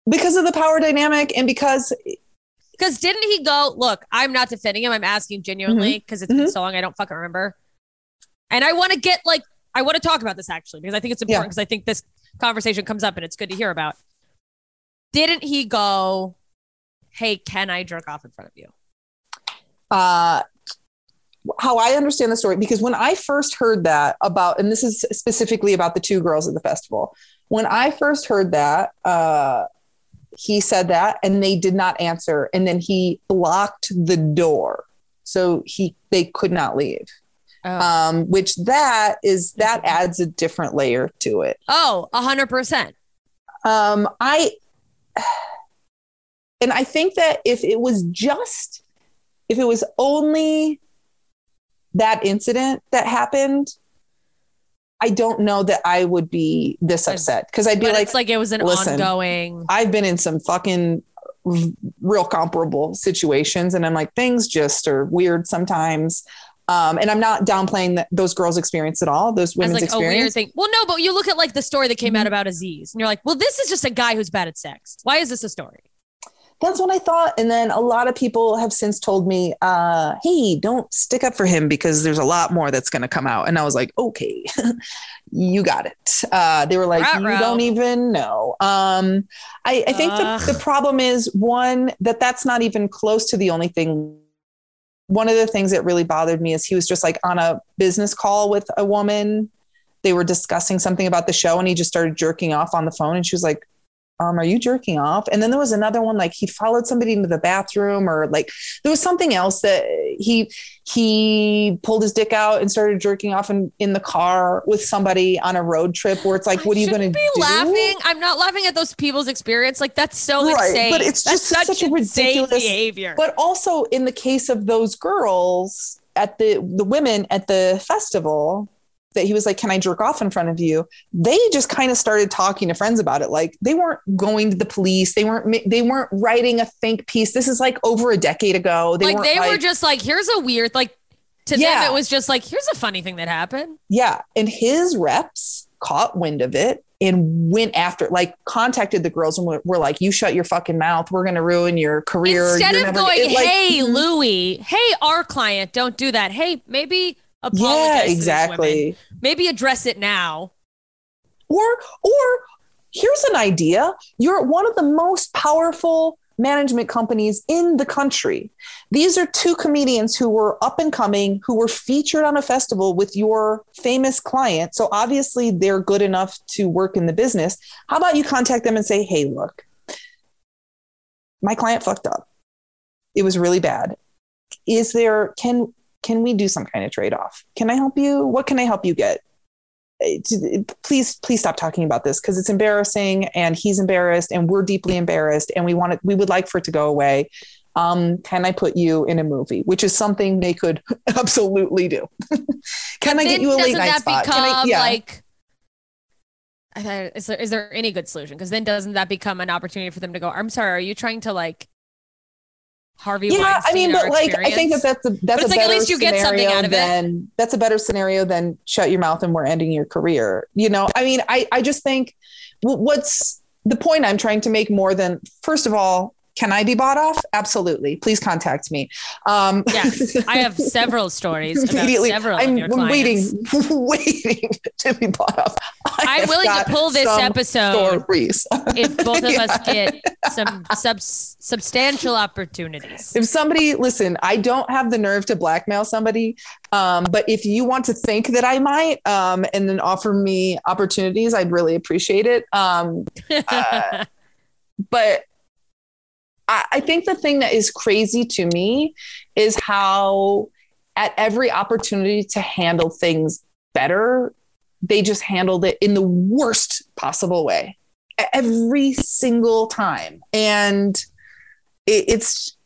because of the power dynamic and because because didn't he go look i'm not defending him. I'm asking genuinely because it's been so long i don't fucking remember. And i want to get like i want to talk about this actually because i think it's important because i think this conversation comes up and it's good to hear about. Didn't he go hey can i jerk off in front of you? Uh, how I understand the story, because when I first heard that about, and this is specifically about the two girls at the festival, when I first heard that, uh, he said that and they did not answer. And then he blocked the door. So he, they could not leave. oh, Um, which that is, that adds a different layer to it. oh a 100% Um, I, and I think that if it was just, if it was only that incident that happened, I don't know that I would be this upset because I'd be but like, it's like it was an ongoing I've been in some fucking real comparable situations, and I'm like, things just are weird sometimes. Um, and I'm not downplaying that those girls' experience at all, those women's like weird experience. thing. Well, no, but you look at like the story that came Mm-hmm. out about Aziz, and you're like, well, this is just a guy who's bad at sex. Why is this a story? That's what I thought. And then a lot of people have since told me, uh, hey, don't stick up for him because there's a lot more that's going to come out. And I was like, okay, you got it. Uh, they were like, Ruh-roh. you don't even know. Um, I, I think the, the problem is one, that that's not even close to the only thing. One of the things that really bothered me is he was just like on a business call with a woman. They were discussing something about the show and he just started jerking off on the phone. And she was like, um, are you jerking off? And then there was another one, like he followed somebody into the bathroom or like there was something else that he, he pulled his dick out and started jerking off in, in the car with somebody on a road trip where it's like, what are you going to be do? laughing? I'm not laughing at those people's experience. Like that's so Right, insane. but it's That's just such a ridiculous- behavior. But also in the case of those girls at the, the women at the festival, that he was like, Can I jerk off in front of you? They just kind of started talking to friends about it. Like they weren't going to the police. They weren't they weren't writing a think piece. This is like over a decade ago. They like they were just like, here's a weird like to Yeah. them it was just like, here's a funny thing that happened. Yeah. And his reps caught wind of it and went after like contacted the girls and were, were like, You shut your fucking mouth. We're gonna ruin your career. Instead You're of never-" going, it, like- hey mm-hmm. Louie, hey our client, don't do that. Hey, maybe apologize. Yeah, to exactly. Maybe address it now. Or, or here's an idea. You're one of the most powerful management companies in the country. These are two comedians who were up and coming, who were featured on a festival with your famous client. So obviously they're good enough to work in the business. How about you contact them and say, hey, look, my client fucked up. It was really bad. Is there, can, can we do some kind of trade off? Can I help you? What can I help you get? Please please stop talking about this because it's embarrassing and he's embarrassed and we're deeply embarrassed and we want it we would like for it to go away um, can i put you in a movie which is something they could absolutely do can i get you a late night spot can I, yeah. like is there, is there any good solution? Because then doesn't that become an opportunity for them to go? I'm sorry, are you trying to like Harvey? yeah i mean but like i think that that's a that's a like, at better least you get something scenario out of it. than that's a better scenario than shut your mouth and we're ending your career you know i mean i i just think what's the point i'm trying to make more than first of all can i be bought off? Absolutely. Please contact me. Um Yes, I have several stories immediately. several i'm waiting waiting to be bought off. I I'm willing to pull this episode stories. if both of us get some sub- substantial opportunities. if somebody listen i don't have the nerve to blackmail somebody um, but if you want to think that i might um, and then offer me opportunities i'd really appreciate it. Um, uh, but I, think the thing that is crazy to me is how at every opportunity to handle things better they just handled it in the worst possible way every single time and it, it's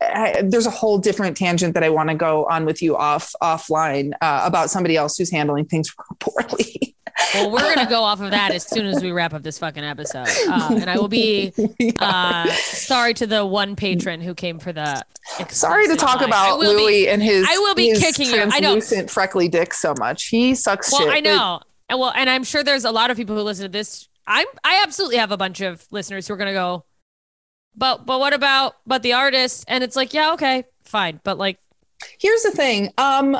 I, there's a whole different tangent that I want to go on with you off offline uh, about somebody else who's handling things poorly. Well, we're gonna go off of that as soon as we wrap up this fucking episode, uh, and I will be uh, sorry to the one patron who came for the. Sorry to talk line. About be- Louis and his. I will be kicking you. I know. Translucent freckly dick so much. He sucks Well, shit. I know. And well, and I'm sure there's a lot of people who listen to this. I'm I absolutely have a bunch of listeners who are gonna go, but but what about but the artist? And it's like, yeah, okay, fine, but like, Here's the thing. Um,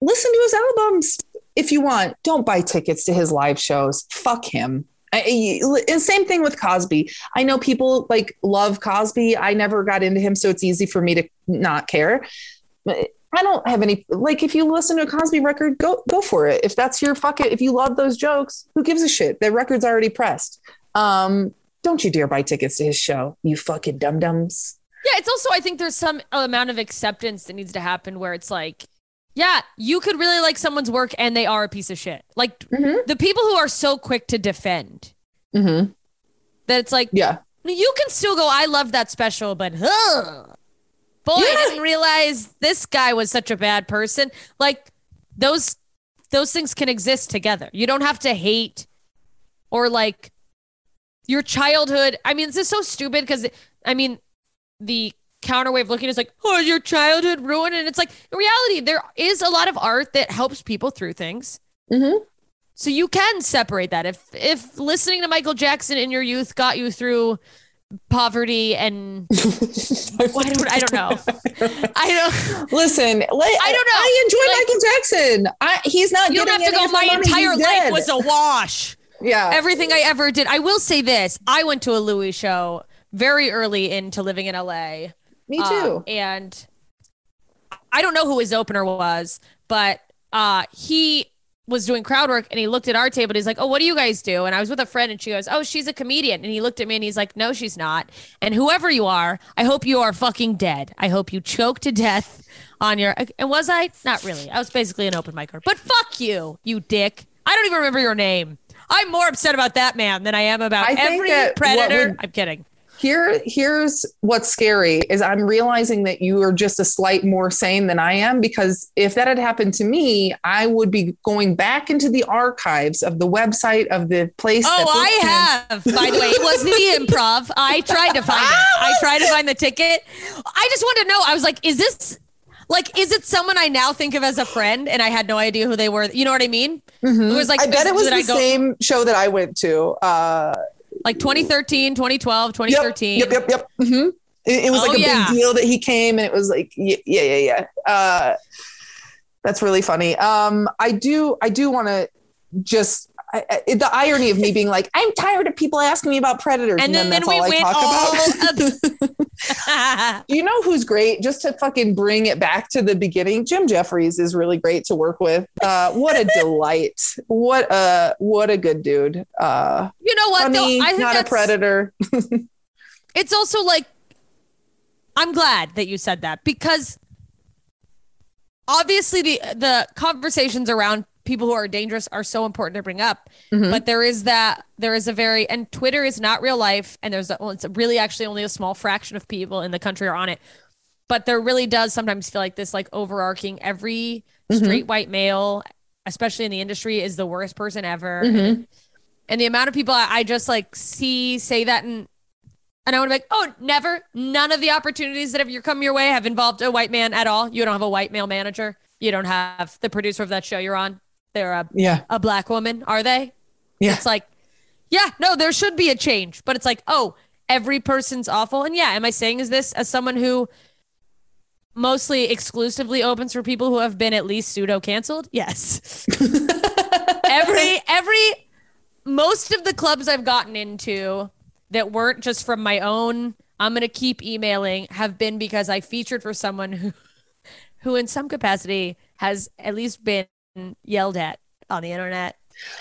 listen to his albums if you want. Don't buy tickets to his live shows. Fuck him. I, and same thing with Cosby. I know people like love Cosby. I never got into him, so it's easy for me to not care. I don't have any like. If you listen to a Cosby record, go go for it. If that's your fuck it. If you love those jokes, who gives a shit? The record's already pressed. Um, don't you dare buy tickets to his show, you fucking dum dums. yeah, it's also I think there's some amount of acceptance that needs to happen where it's like, yeah, you could really like someone's work and they are a piece of shit. Like Mhm. the people who are so quick to defend Mm-hmm. that it's like Yeah. you can still go, I love that special, but ugh, boy, I didn't realize this guy was such a bad person. Like those those things can exist together. You don't have to hate or like your childhood. I mean, this is so stupid because I mean, the counter way of looking is like, oh, your childhood ruined. And it's like, in reality, there is a lot of art that helps people through things. Mm-hmm. So you can separate that. If if listening to Michael Jackson in your youth got you through poverty and what, I don't- I don't know. I don't. Listen, like, I don't know. I enjoy Like- Michael Jackson. I, he's not. You don't have to go. My money. entire He's life dead." was a wash. yeah. Everything I ever did. I will say this: I went to a Louis show very early into living in LA. Me Uh, too. and I don't know who his opener was, but uh, he was doing crowd work and he looked at our table and he's like, Oh, what do you guys do? And I was with a friend and she goes, Oh, she's a comedian. And he looked at me and he's like, No, she's not. And whoever you are, I hope you are fucking dead. I hope you choke to death on your. And was I? Not really. I was basically an open micer. But fuck you, you dick. I don't even remember your name. I'm more upset about that man than I am about every predator. would- I'm kidding. Here, here's what's scary is I'm realizing that you are just a slight more sane than I am because if that had happened to me, I would be going back into the archives of the website of the place. that Oh, I have. By the way, it was the improv. I tried to find it. I tried to find the ticket. I just wanted to know. I was like, is this like, is it someone I now think of as a friend? And I had no idea who they were. You know what I mean? Mhm. It was like, I bet it was the go- same show that I went to. Uh, Like 2013, 2012, 2013. Yep, yep, yep. yep. hmm It, it was Oh, like a yeah. big deal that he came, and it was like, yeah, yeah, yeah, yeah. Uh, that's really funny. Um, I do, I do want to just I, I, the irony of me being like, I'm tired of people asking me about predators, And then, that's we all I talk all. about. of- you know who's great? Just to fucking bring it back to the beginning, Jim Jefferies is really great to work with. Uh, what a delight! What a what a good dude. Uh, you know what? though? I think not a predator. it's also like I'm glad that you said that because obviously the the conversations around people who are dangerous are so important to bring up Mhm. but there is that there is a very and Twitter is not real life and there's a, well, it's really actually only a small fraction of people in the country are on it but there really does sometimes feel like this like overarching every Mhm. straight white male especially in the industry is the worst person ever Mhm. and the amount of people I, I just like see say that and and I want to be like, oh, never. None of the opportunities that have you come your way have involved a white man at all. You don't have a white male manager. You don't have the producer of that show you're on. They're a, Yeah, a black woman, are they? Yeah. It's like, yeah, no, there should be a change, but it's like, oh, every person's awful. And yeah, am I saying is this as someone who mostly exclusively opens for people who have been at least pseudo canceled? Yes. every every most of the clubs I've gotten into that weren't just from my own I'm going to keep emailing have been because I featured for someone who who in some capacity has at least been yelled at on the internet.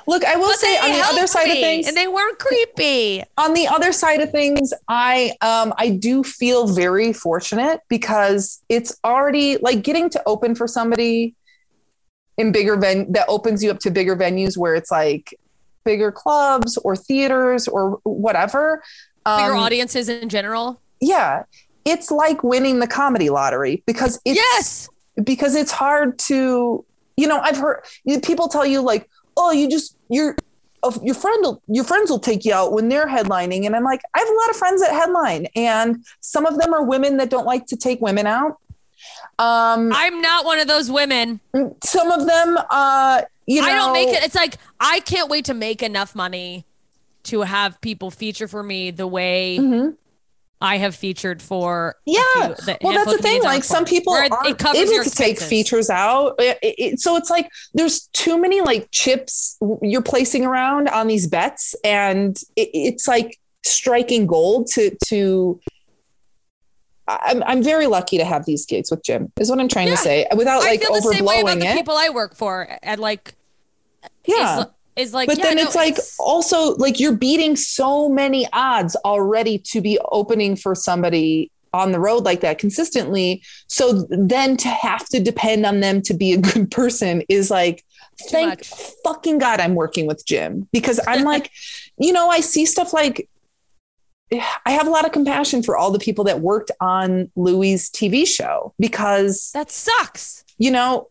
Look, I will But say on the other side of things, and they weren't creepy. on the other side of things, I um I do feel very fortunate because it's already like getting to open for somebody in bigger ven that opens you up to bigger venues where it's like bigger clubs or theaters or whatever. Bigger Um, audiences in general. Yeah. It's like winning the comedy lottery because it's yes. because it's hard to you know i've heard you- people tell you like oh you just your of your friend will your friends will take you out when they're headlining and i'm like i have a lot of friends that headline and some of them are women that don't like to take women out um I'm not one of those women. some of them uh you know I don't make it. It's like I can't wait to make enough money to have people feature for me the way Mhm. I have featured for. Yeah. few- the well that's the thing like some people it- it covers able to take features out It- it- it- so it's like there's too many like chips you're placing around on these bets and it, it's like striking gold to to I'm, I'm very lucky to have these gigs with Jim is what I'm trying Yeah. to say without I like feel the same way about overblowing the people I work for. and like, yeah is, is like, but yeah, then no, it's like also like you're beating so many odds already to be opening for somebody on the road like that consistently so then to have to depend on them to be a good person is like thank much. fucking god i'm working with jim because i'm like you know i see stuff like i have a lot of compassion for all the people that worked on louis tv show because that sucks. you know,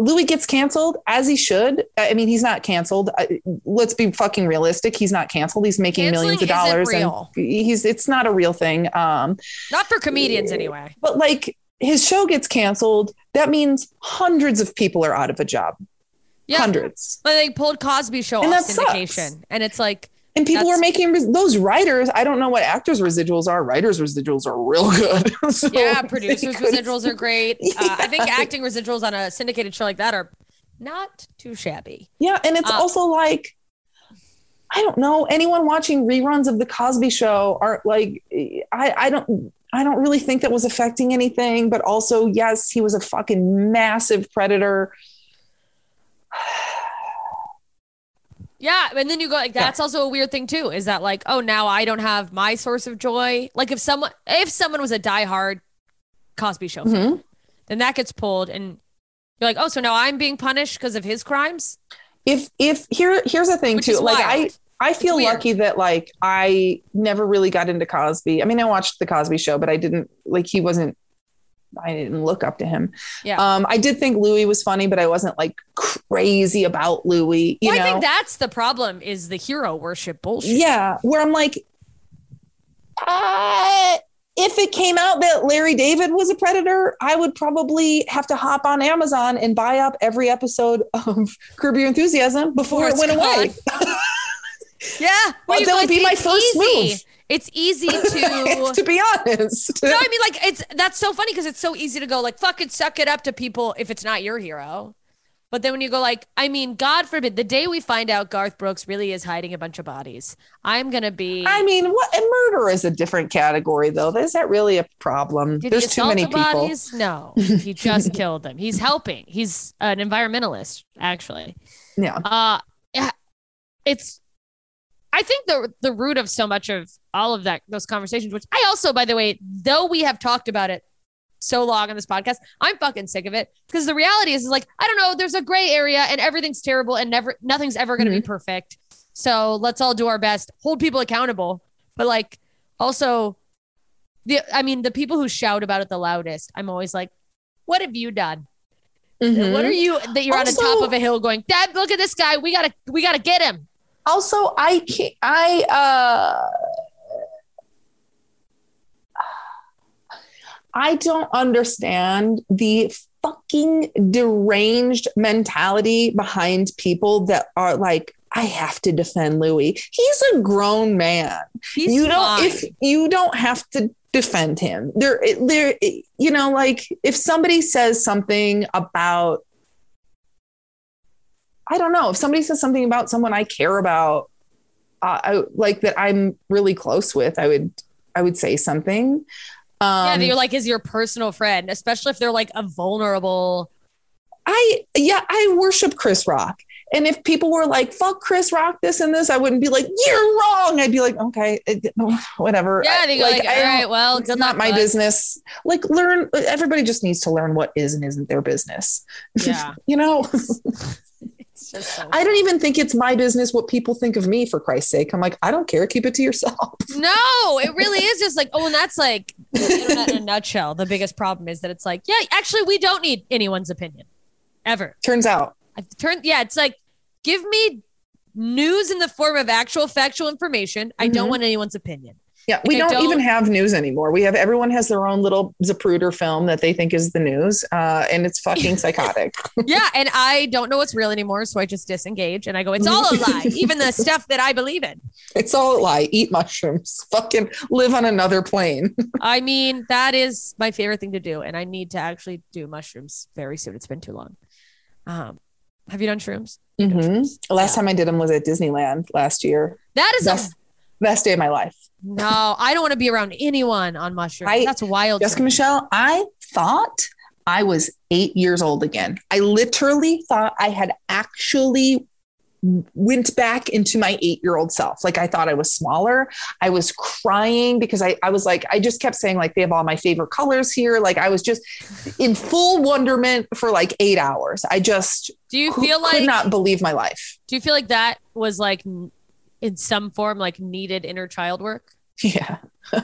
Louis gets canceled as he should. I mean, he's not canceled. Let's be fucking realistic. He's not canceled. He's making millions of dollars, and he's it's not a real thing. Um, Not for comedians anyway. but like his show gets canceled, that means hundreds of people are out of a job. Yeah. Hundreds. Like they pulled Cosby Show And off that sucks. syndication, and it's like And people That's- were making those writers. I don't know what actors' residuals are. Writers' residuals are real good. So Yeah, producers residuals are great. Uh, I think acting residuals on a syndicated show like that are not too shabby. Yeah, and it's Uh, also like I don't know. Anyone watching reruns of the Cosby Show are like I I don't I don't really think that was affecting anything. But also, yes, he was a fucking massive predator. Yeah, and then you go like Yeah. that's also a weird thing too. Is that like, oh, now I don't have my source of joy. Like if someone if someone was a diehard Cosby Show, fan, Mhm. then that gets pulled, and you're like, oh, so now I'm being punished because of his crimes. If if here here's the thing Which too. Like I wild. I feel lucky that like I never really got into Cosby. I mean, I watched the Cosby Show, but I didn't like he wasn't. I didn't look up to him. Yeah. Um, I did think Louis was funny, but I wasn't like crazy about Louis. You Well, know, I think that's the problem is the hero worship bullshit. yeah, where I'm like, uh, if it came out that Larry David was a predator, I would probably have to hop on Amazon and buy up every episode of Curb Your Enthusiasm before, Before it went away. Yeah, Well, you that would be my first easy. move. It's easy to to be honest. No, I mean like it's that's so funny because it's so easy to go like fucking suck it up to people if it's not your hero. But then when you go like, I mean, God forbid, the day we find out Garth Brooks really is hiding a bunch of bodies, I'm gonna be. I mean, what and murder is a different category, though. Is that really a problem? Did There's he too many the people. bodies? No, he just killed them. He's helping. He's an environmentalist, actually. Yeah. Uh, yeah, it's. I think the the root of so much of all of that those conversations, which I also, by the way, though we have talked about it so long on this podcast, I'm fucking sick of it because the reality is, is like I don't know, there's a gray area and everything's terrible and never nothing's ever going to be perfect. So let's all do our best, hold people accountable, but like also the I mean the people who shout about it the loudest, I'm always like, what have you done? Mhm. What are you that you're on the top of a hill going, Dad, look at this guy. We gotta we gotta get him. Also i can't i uh i don't understand the fucking deranged mentality behind people that are like i have to defend louis. He's a grown man. He's you don't if you don't have to defend him. There there you know like if somebody says something about I don't know if somebody says something about someone I care about, uh, I like that I'm really close with. I would I would say something. Um, yeah, that you're like is your personal friend, especially if they're like a vulnerable. I yeah I worship Chris Rock, and if people were like "fuck Chris Rock," this and this, I wouldn't be like "you're wrong." I'd be like, "Okay, whatever." Yeah, they go like, I all well, it's not my bud." business. Like, learn. Everybody just needs to learn what is and isn't their business. Yeah, you know. so. I don't even think it's my business what people think of me. For Christ's sake, I'm like, I don't care. Keep it to yourself. no, it really is just like, oh, and that's like in a nutshell. The biggest problem is that it's like, yeah, actually, we don't need anyone's opinion ever. Turns out, I turn, yeah, it's like, give me news in the form of actual factual information. I don't Mhm. want anyone's opinion. Yeah, we don't, even don't- have news anymore. We have everyone has their own little Zapruder film that they think is the news, uh, and it's fucking psychotic. yeah, and I don't know what's real anymore, so I just disengage and I go, it's all a lie, even the stuff that I believe in. it's all a lie. Eat mushrooms. Fucking live on another plane. I mean, that is my favorite thing to do, and I need to actually do mushrooms very soon. It's been too long. Um, have you done shrooms? Mhm. Last Yeah. time I did them was at Disneyland last year. That is a Best, best day of my life. No. I don't want to be around anyone on mushrooms. I- That's wild. Jessica. Michelle, I thought I was eight years old again. I literally thought I had actually went back into my eight year old self. Like I thought I was smaller. I was crying because I, I was like, I just kept saying, like, they have all my favorite colors here. Like I was just in full wonderment for like eight hours. I just Do you feel could like? not believe my life. Do you feel like that was like in some form like needed inner child work? Yeah.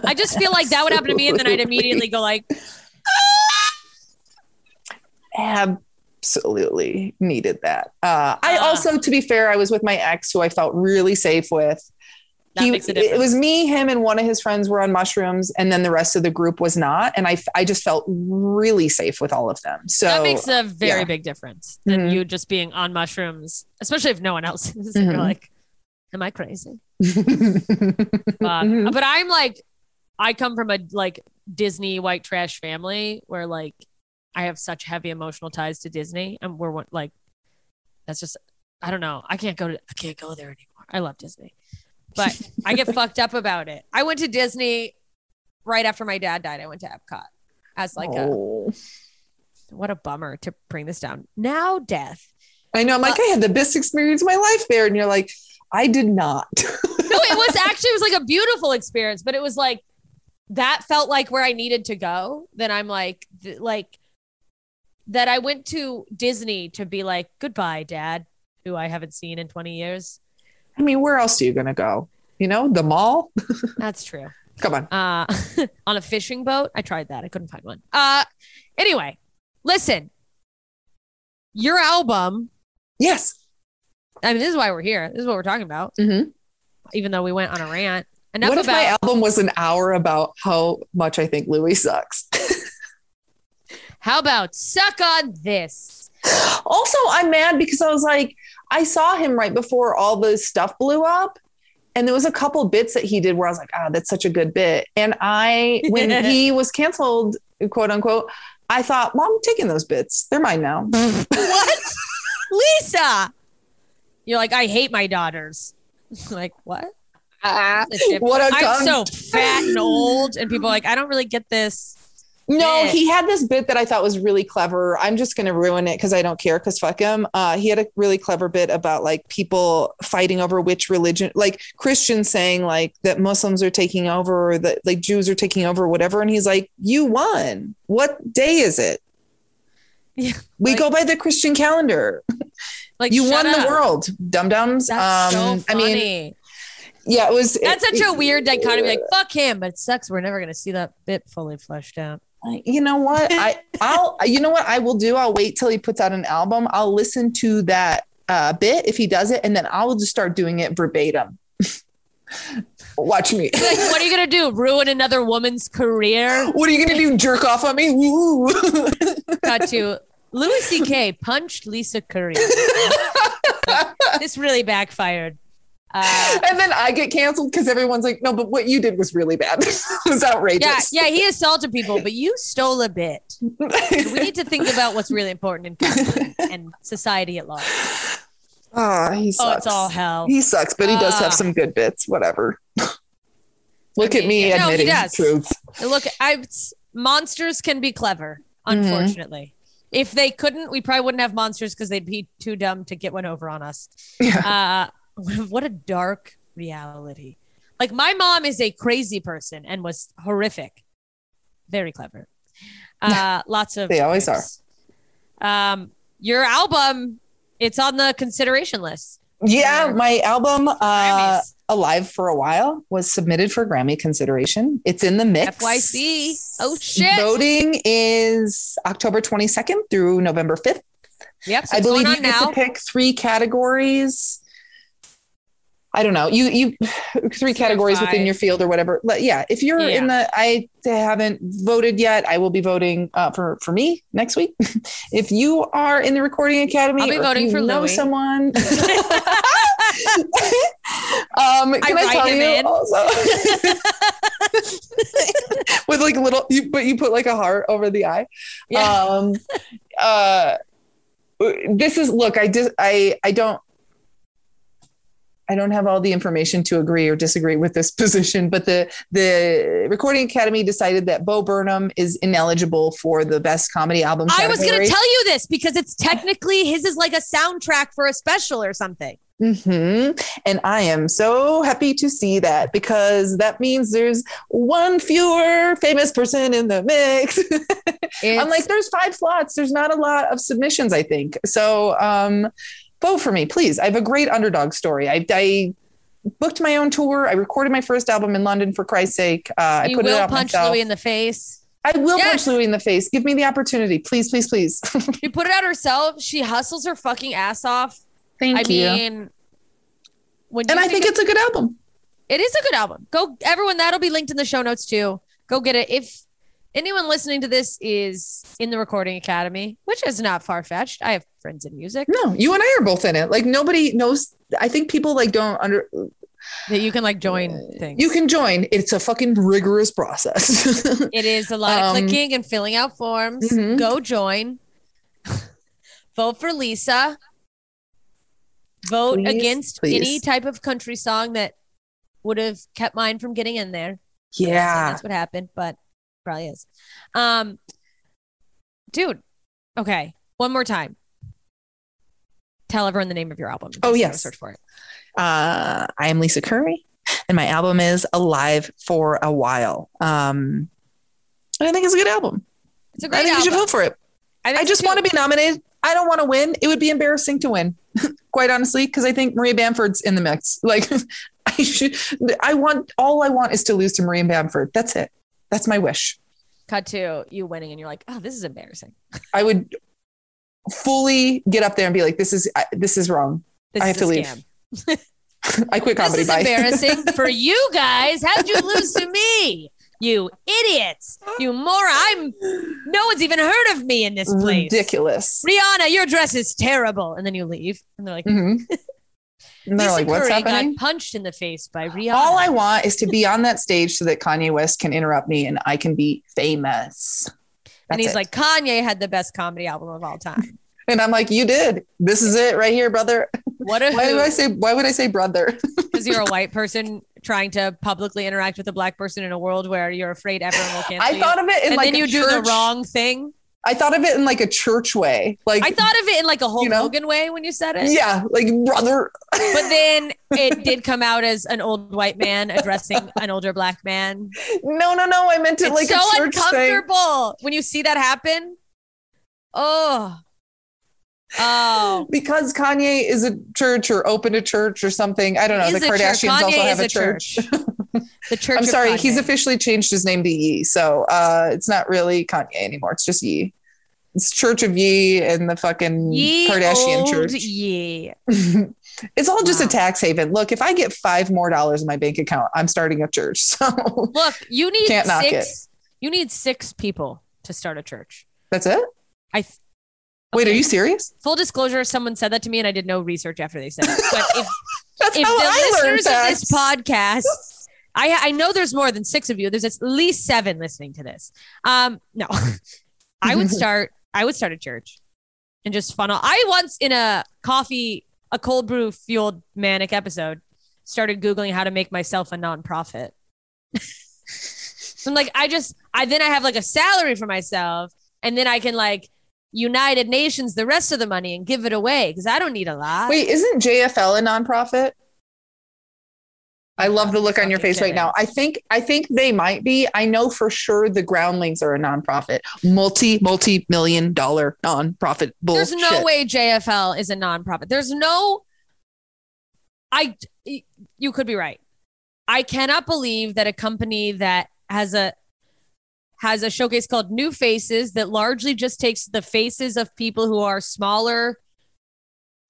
I just feel like that would happen to me, and then I'd immediately go like, absolutely needed that. Uh, I Ah. also, to be fair, I was with my ex who I felt really safe with. A it was me, him, and one of his friends were on mushrooms, and then the rest of the group was not. And I, I just felt really safe with all of them. So that makes a very yeah. big difference than Mhm. you just being on mushrooms, especially if no one else is. You're Mhm. like, am I crazy? Fuck. Uh, mm-hmm. but I'm like, I come from a like Disney white trash family where like I have such heavy emotional ties to Disney, and we're one- like, that's just I don't know. I can't go to I can't go there anymore. I love Disney, but I get fucked up about it. I went to Disney right after my dad died. I went to Epcot as like a Oh. what a bummer to bring this down. Now death. I know. I'm like, uh, I had the best experience of my life there. And you're like, I did not. no, it was actually it was like a beautiful experience, but it was like that felt like where I needed to go. Then I'm like th- like that I went to Disney to be like goodbye, Dad, who I haven't seen in 20 years. I mean, where else are you going to go? You know, the mall? That's true. Come on. Uh, on a fishing boat, I tried that. I couldn't find one. Uh, anyway, listen, your album. Yes. I mean, this is why we're here. This is what we're talking about. Mhm. Even though we went on a rant. Enough what if about my album was an hour about how much I think Louis sucks? how about suck on this? also, I'm mad because I was like, I saw him right before all this stuff blew up. And there was a couple bits that he did where I was like, oh, that's such a good bit. And I, when he was canceled, quote unquote, I thought, well, I'm taking those bits. They're mine now. what? Lisa. You're like, I hate my daughters. like, what? what a I'm so fat and old. And people are like, I don't really get this. No, bit. he had this bit that I thought was really clever. I'm just going to ruin it because I don't care because fuck him. Uh, he had a really clever bit about like people fighting over which religion, like Christians saying like that Muslims are taking over or that like Jews are taking over, or whatever. And he's like, You won. What day is it? Yeah, We like- go by the Christian calendar. Like, you won the world, dum dums. Um, so I mean, yeah, it was. That's it- such a weird dichotomy. Like, fuck him, but it sucks. We're never gonna see that bit fully fleshed out. you know what i i'll you know what i will do i'll wait till he puts out an album i'll listen to that uh bit if he does it and then i'll just start doing it verbatim watch me Like, what are you gonna do? Ruin another woman's career? what are you gonna do jerk off on me. Got to Louis C.K. punched Lisa Curry. this really backfired. Uh, and then i get canceled because everyone's like no but what you did was really bad it was outrageous yeah, yeah, he assaulted people, but you stole a bit. We need to think about what's really important in and society at large. Ah, he sucks. Oh, it's all hell. he sucks but he does Ah. have some good bits whatever look at mean, me yeah, no, he admitting does. truth Look, I monsters can be clever, Mm-hmm. unfortunately. If they couldn't, we probably wouldn't have monsters because they'd be too dumb to get one over on us. yeah Uh, what a dark reality. Like my mom is a crazy person and was horrific. Very clever. Uh, lots of They always are. Um, your album, it's on the consideration list. Yeah, my album uh Grammys. Alive for a While was submitted for Grammy consideration. It's in the mix. FYC. Oh shit. Voting is October 22nd through November 5th. Yep. So I believe you get now. to pick three categories. I don't know. You you three categories within your field or whatever. But yeah, if you're in the I haven't voted yet, I will be voting uh, for for me next week. if you are in the Recording Academy, I'll be voting you for know Louis. someone. um, can I, write tell you also with like a little, you, but you put like a heart over the eye. Yeah. Um, uh, this is look. I did. I I don't. I don't have all the information to agree or disagree with this position, but the the Recording Academy decided that Bo Burnham is ineligible for the Best Comedy Album. I was going to tell you this because it's technically his is like a soundtrack for a special or something. Hmm And I am so happy to see that because that means there's one fewer famous person in the mix. I'm like, there's five slots. There's not a lot of submissions, I think. So um, vote for me, please. I have a great underdog story. I, I booked my own tour. I recorded my first album in London for Christ's sake. Uh, I put it will out punch myself. Louis in the face. I will Yes. punch Louis in the face. Give me the opportunity, please, please, please. She put it out herself. She hustles her fucking ass off. Thank I you. mean, when and I think it's a good album. it is a good album. Go everyone. That'll be linked in the show notes too. Go get it. If anyone listening to this is in the Recording Academy, which is not far fetched, I have friends in music. No, you and I are both in it. Like nobody knows. I think people like don't under. that you can like join things. You can join. It's a fucking rigorous process. It is a lot of Um, clicking and filling out forms. mhm. Go join. Vote for Lisa. Vote Please, against any type of country song that would have kept mine from getting in there. Yeah. that's what happened, but probably is. Um, dude. Okay, one more time. Tell everyone the name of your album. Oh, yes. search for it. Uh, I am Lisa Curry, and my album is Alive for a While. Um, I think it's a good album. It's a great I think you should vote for it. think I just want to be nominated. I don't want to win. It would be embarrassing to win, quite honestly, because I think Maria Bamford's in the mix. Like, I should. I want all I want is to lose to Maria Bamford. That's it. That's my wish. cut to you winning, and you're like, "Oh, this is embarrassing. I would fully get up there and be like, "This is this is wrong. This I is have to a leave. scam. I quit comedy." This is Bye. embarrassing for you guys. How'd you lose to me? You idiots. You moron. I'm no one's even heard of me in this place. Ridiculous. Rihanna, your dress is terrible. And then you leave. And they're like, Mm-hmm. And they're Lisa like, "What's Curry happening?" got punched in the face by Rihanna. All I want is to be on that stage so that Kanye West can interrupt me and I can be famous. and he's it. like, Kanye had the best comedy album of all time. and I'm like, you did. This is it right here, brother. What a Why do I say? Why would I say brother? because you're a white person trying to publicly interact with a black person in a world where you're afraid everyone will cancel I you. thought of it in and like then a you do the wrong thing. I thought of it in like a church way. Like I thought of it in like a Hulk You know? Hogan way when you said it. yeah, like brother. But then it did come out as an old white man addressing an older black man. no, no, no. I meant it It's like so a church thing. uncomfortable when you see that happen. Oh. Oh. Because Kanye is a church or opened a church or something. I don't know. Is the. Kardashians also have a a church. The church. I'm sorry, he's officially changed his name to Ye. So uh it's not really Kanye anymore. It's just Ye. It's Church of Ye and the fucking Ye Kardashian church. Ye. it's all just Wow. a tax haven. Look, if I get five more dollars in my bank account, I'm starting a church. So Look, you need Can't knock it. six. You need six people to start a church. that's it. I. Wait, are you serious? Full disclosure: Someone said that to me, and I did no research after they said it. But if That's if how the I listeners of this podcast, I I know there's more than six of you. There's at least seven listening to this. Um, no, I would start. I would start a church, and just funnel. I once in a coffee, a cold brew fueled manic episode, started googling how to make myself a nonprofit. So I'm like, I just, I then I have like a salary for myself, and then I can like United Nations the rest of the money and give it away because I don't need a lot. Wait, isn't JFL a nonprofit? I love the look on your face right now. I think I think they might be. I know for sure the Groundlings are a nonprofit, multi multi million dollar nonprofit. Bullshit. There's no way JFL is a nonprofit. There's no. I. You could be right. I cannot believe that a company that has a has a showcase called New Faces that largely just takes the faces of people who are smaller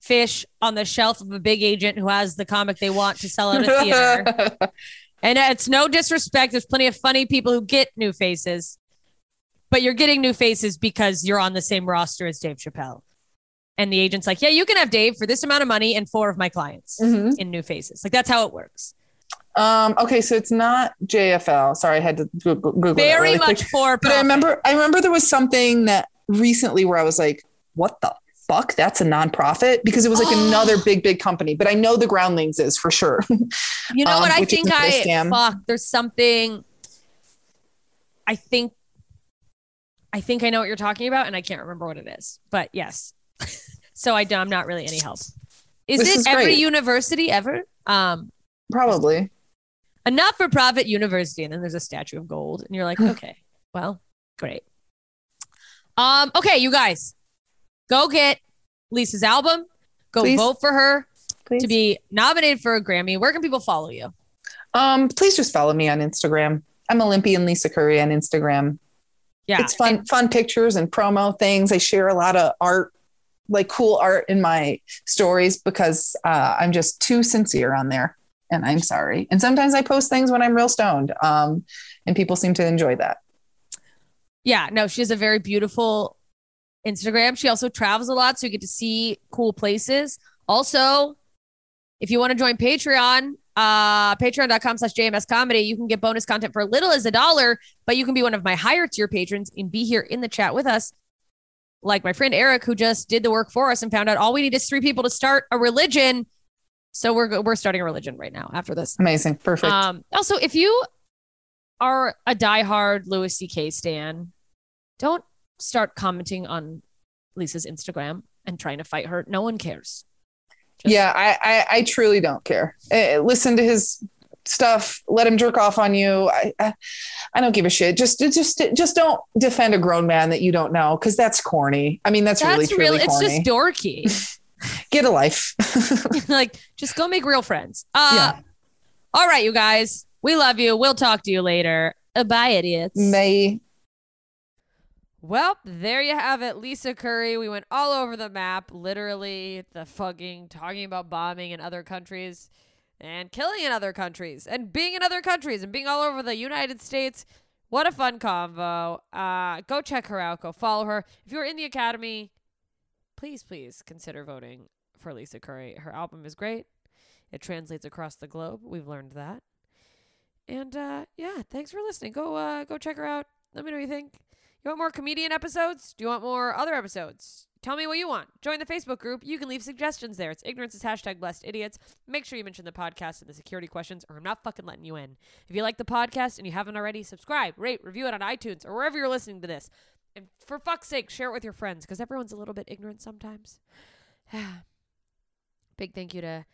fish on the shelf of a big agent who has the comic they want to sell at a theater. And it's no disrespect. There's plenty of funny people who get new faces, but you're getting new faces because you're on the same roster as Dave Chappelle. And the agent's like, yeah, you can have Dave for this amount of money and four of my clients Mhm. in new faces. Like that's how it works. Um, okay, so it's not JFL. Sorry, I had to Goo- Goo- Google Very really much quick. for But I remember, I remember there was something that recently where I was like, "What the fuck? That's a nonprofit?" Because it was like another big, big company. But I know the Groundlings is for sure. You know um, what I think I scam. fuck. There's something I think I think I know what you're talking about and I can't remember what it is. But yes. so I I'm not really any help. Is This it is every great. university ever? Um Probably. A not-for-profit university and then there's a statue of gold and you're like, "Okay. Well, great." Um okay, you guys. Go get Lisa's album. Go Please. vote for her Please. to be nominated for a Grammy. Where can people follow you? Um, please just follow me on Instagram. I'm Olympian Lisa Curry on Instagram. Yeah. it's fun, fun pictures and promo things. I share a lot of art, like cool art in my stories because uh, I'm just too sincere on there. And I'm sorry. And sometimes I post things when I'm real stoned. Um, and people seem to enjoy that. Yeah, no, she has a very beautiful Instagram. She also travels a lot, so you get to see cool places. Also, if you want to join Patreon, uh, patreon.com slash JMS comedy. You can get bonus content for little as a dollar, but you can be one of my higher tier patrons and be here in the chat with us. Like my friend Eric, who just did the work for us and found out all we need is three people to start a religion. So we're we're starting a religion right now after this. Amazing. Perfect. Um, also, if you are a diehard Louis C.K. stan, don't start commenting on Lisa's Instagram and trying to fight her. No one cares. Just- yeah, I, I I truly don't care. Uh, listen to his stuff. Let him jerk off on you. I, I I don't give a shit. Just just just don't defend a grown man that you don't know because that's corny. I mean, that's, really That's truly really, it's corny. just dorky. Get a life. like, just go make real friends. Uh, Yeah. All right, you guys. We love you. We'll talk to you later. Uh, bye, idiots. May Well, there you have it, Lisa Curry. We went all over the map, literally the fucking talking about bombing in other countries and killing in other countries and being in other countries and being all over the United States. What a fun convo. Uh, go check her out. Go follow her. If you're in the Academy, please, please consider voting for Lisa Curry. Her album is great. It translates across the globe. We've learned that. And uh, yeah, thanks for listening. Go uh, go check her out. Let me know what you think. You want more comedian episodes? Do you want more other episodes? Tell me what you want. Join the Facebook group. You can leave suggestions there. It's ignorance is hashtag blessed idiots. Make sure you mention the podcast and the security questions, or I'm not fucking letting you in. If you like the podcast and you haven't already, subscribe, rate, review it on iTunes or wherever you're listening to this. And for fuck's sake, share it with your friends because everyone's a little bit ignorant sometimes. Big thank you to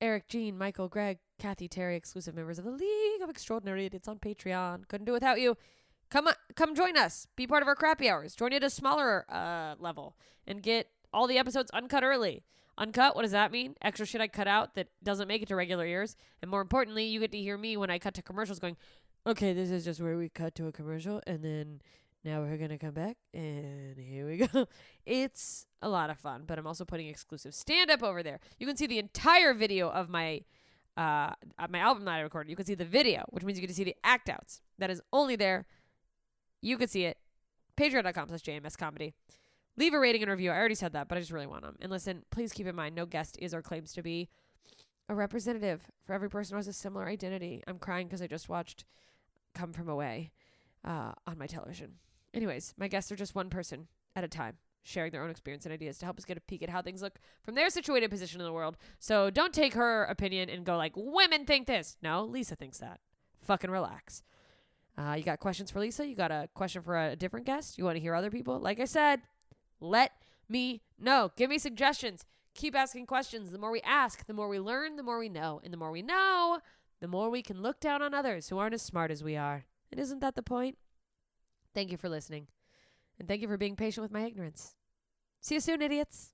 Eric, Jean, Michael, Greg, Kathy, Terry, exclusive members of the League of Extraordinary Idiots on Patreon. Couldn't do it without you. Come on, come join us. Be part of our crappy hours. Join at a smaller uh, level and get all the episodes uncut early. Uncut, what does that mean? Extra shit I cut out that doesn't make it to regular ears. And more importantly, you get to hear me when I cut to commercials going, okay, this is just where we cut to a commercial and then now we're going to come back and here we go. It's a lot of fun, but I'm also putting exclusive stand up over there. You can see the entire video of my uh my album that I recorded. You can see the video, which means you get to see the act outs. That is only there. You can see it. Patreon.com slash JMS comedy. Leave a rating and review. I already said that, but I just really want them. And listen, please keep in mind no guest is or claims to be a representative for every person who has a similar identity. I'm crying because I just watched Come From Away uh, on my television. Anyways, my guests are just one person at a time, sharing their own experience and ideas to help us get a peek at how things look from their situated position in the world. So don't take her opinion and go like, women think this. No, Lisa thinks that. Fucking relax. Uh, you got questions for Lisa? You got a question for a different guest? You want to hear other people? Like I said, let me know. Give me suggestions. Keep asking questions. The more we ask, the more we learn, the more we know. And the more we know, the more we can look down on others who aren't as smart as we are. And isn't that the point? Thank you for listening. And thank you for being patient with my ignorance. See you soon, idiots.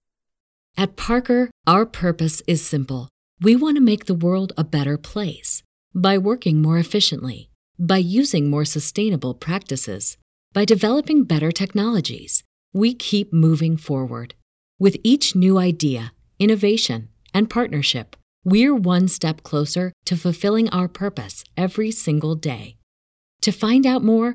At Parker, our purpose is simple. We want to make the world a better place by working more efficiently, by using more sustainable practices, by developing better technologies. We keep moving forward. With each new idea, innovation, and partnership, we're one step closer to fulfilling our purpose every single day. To find out more,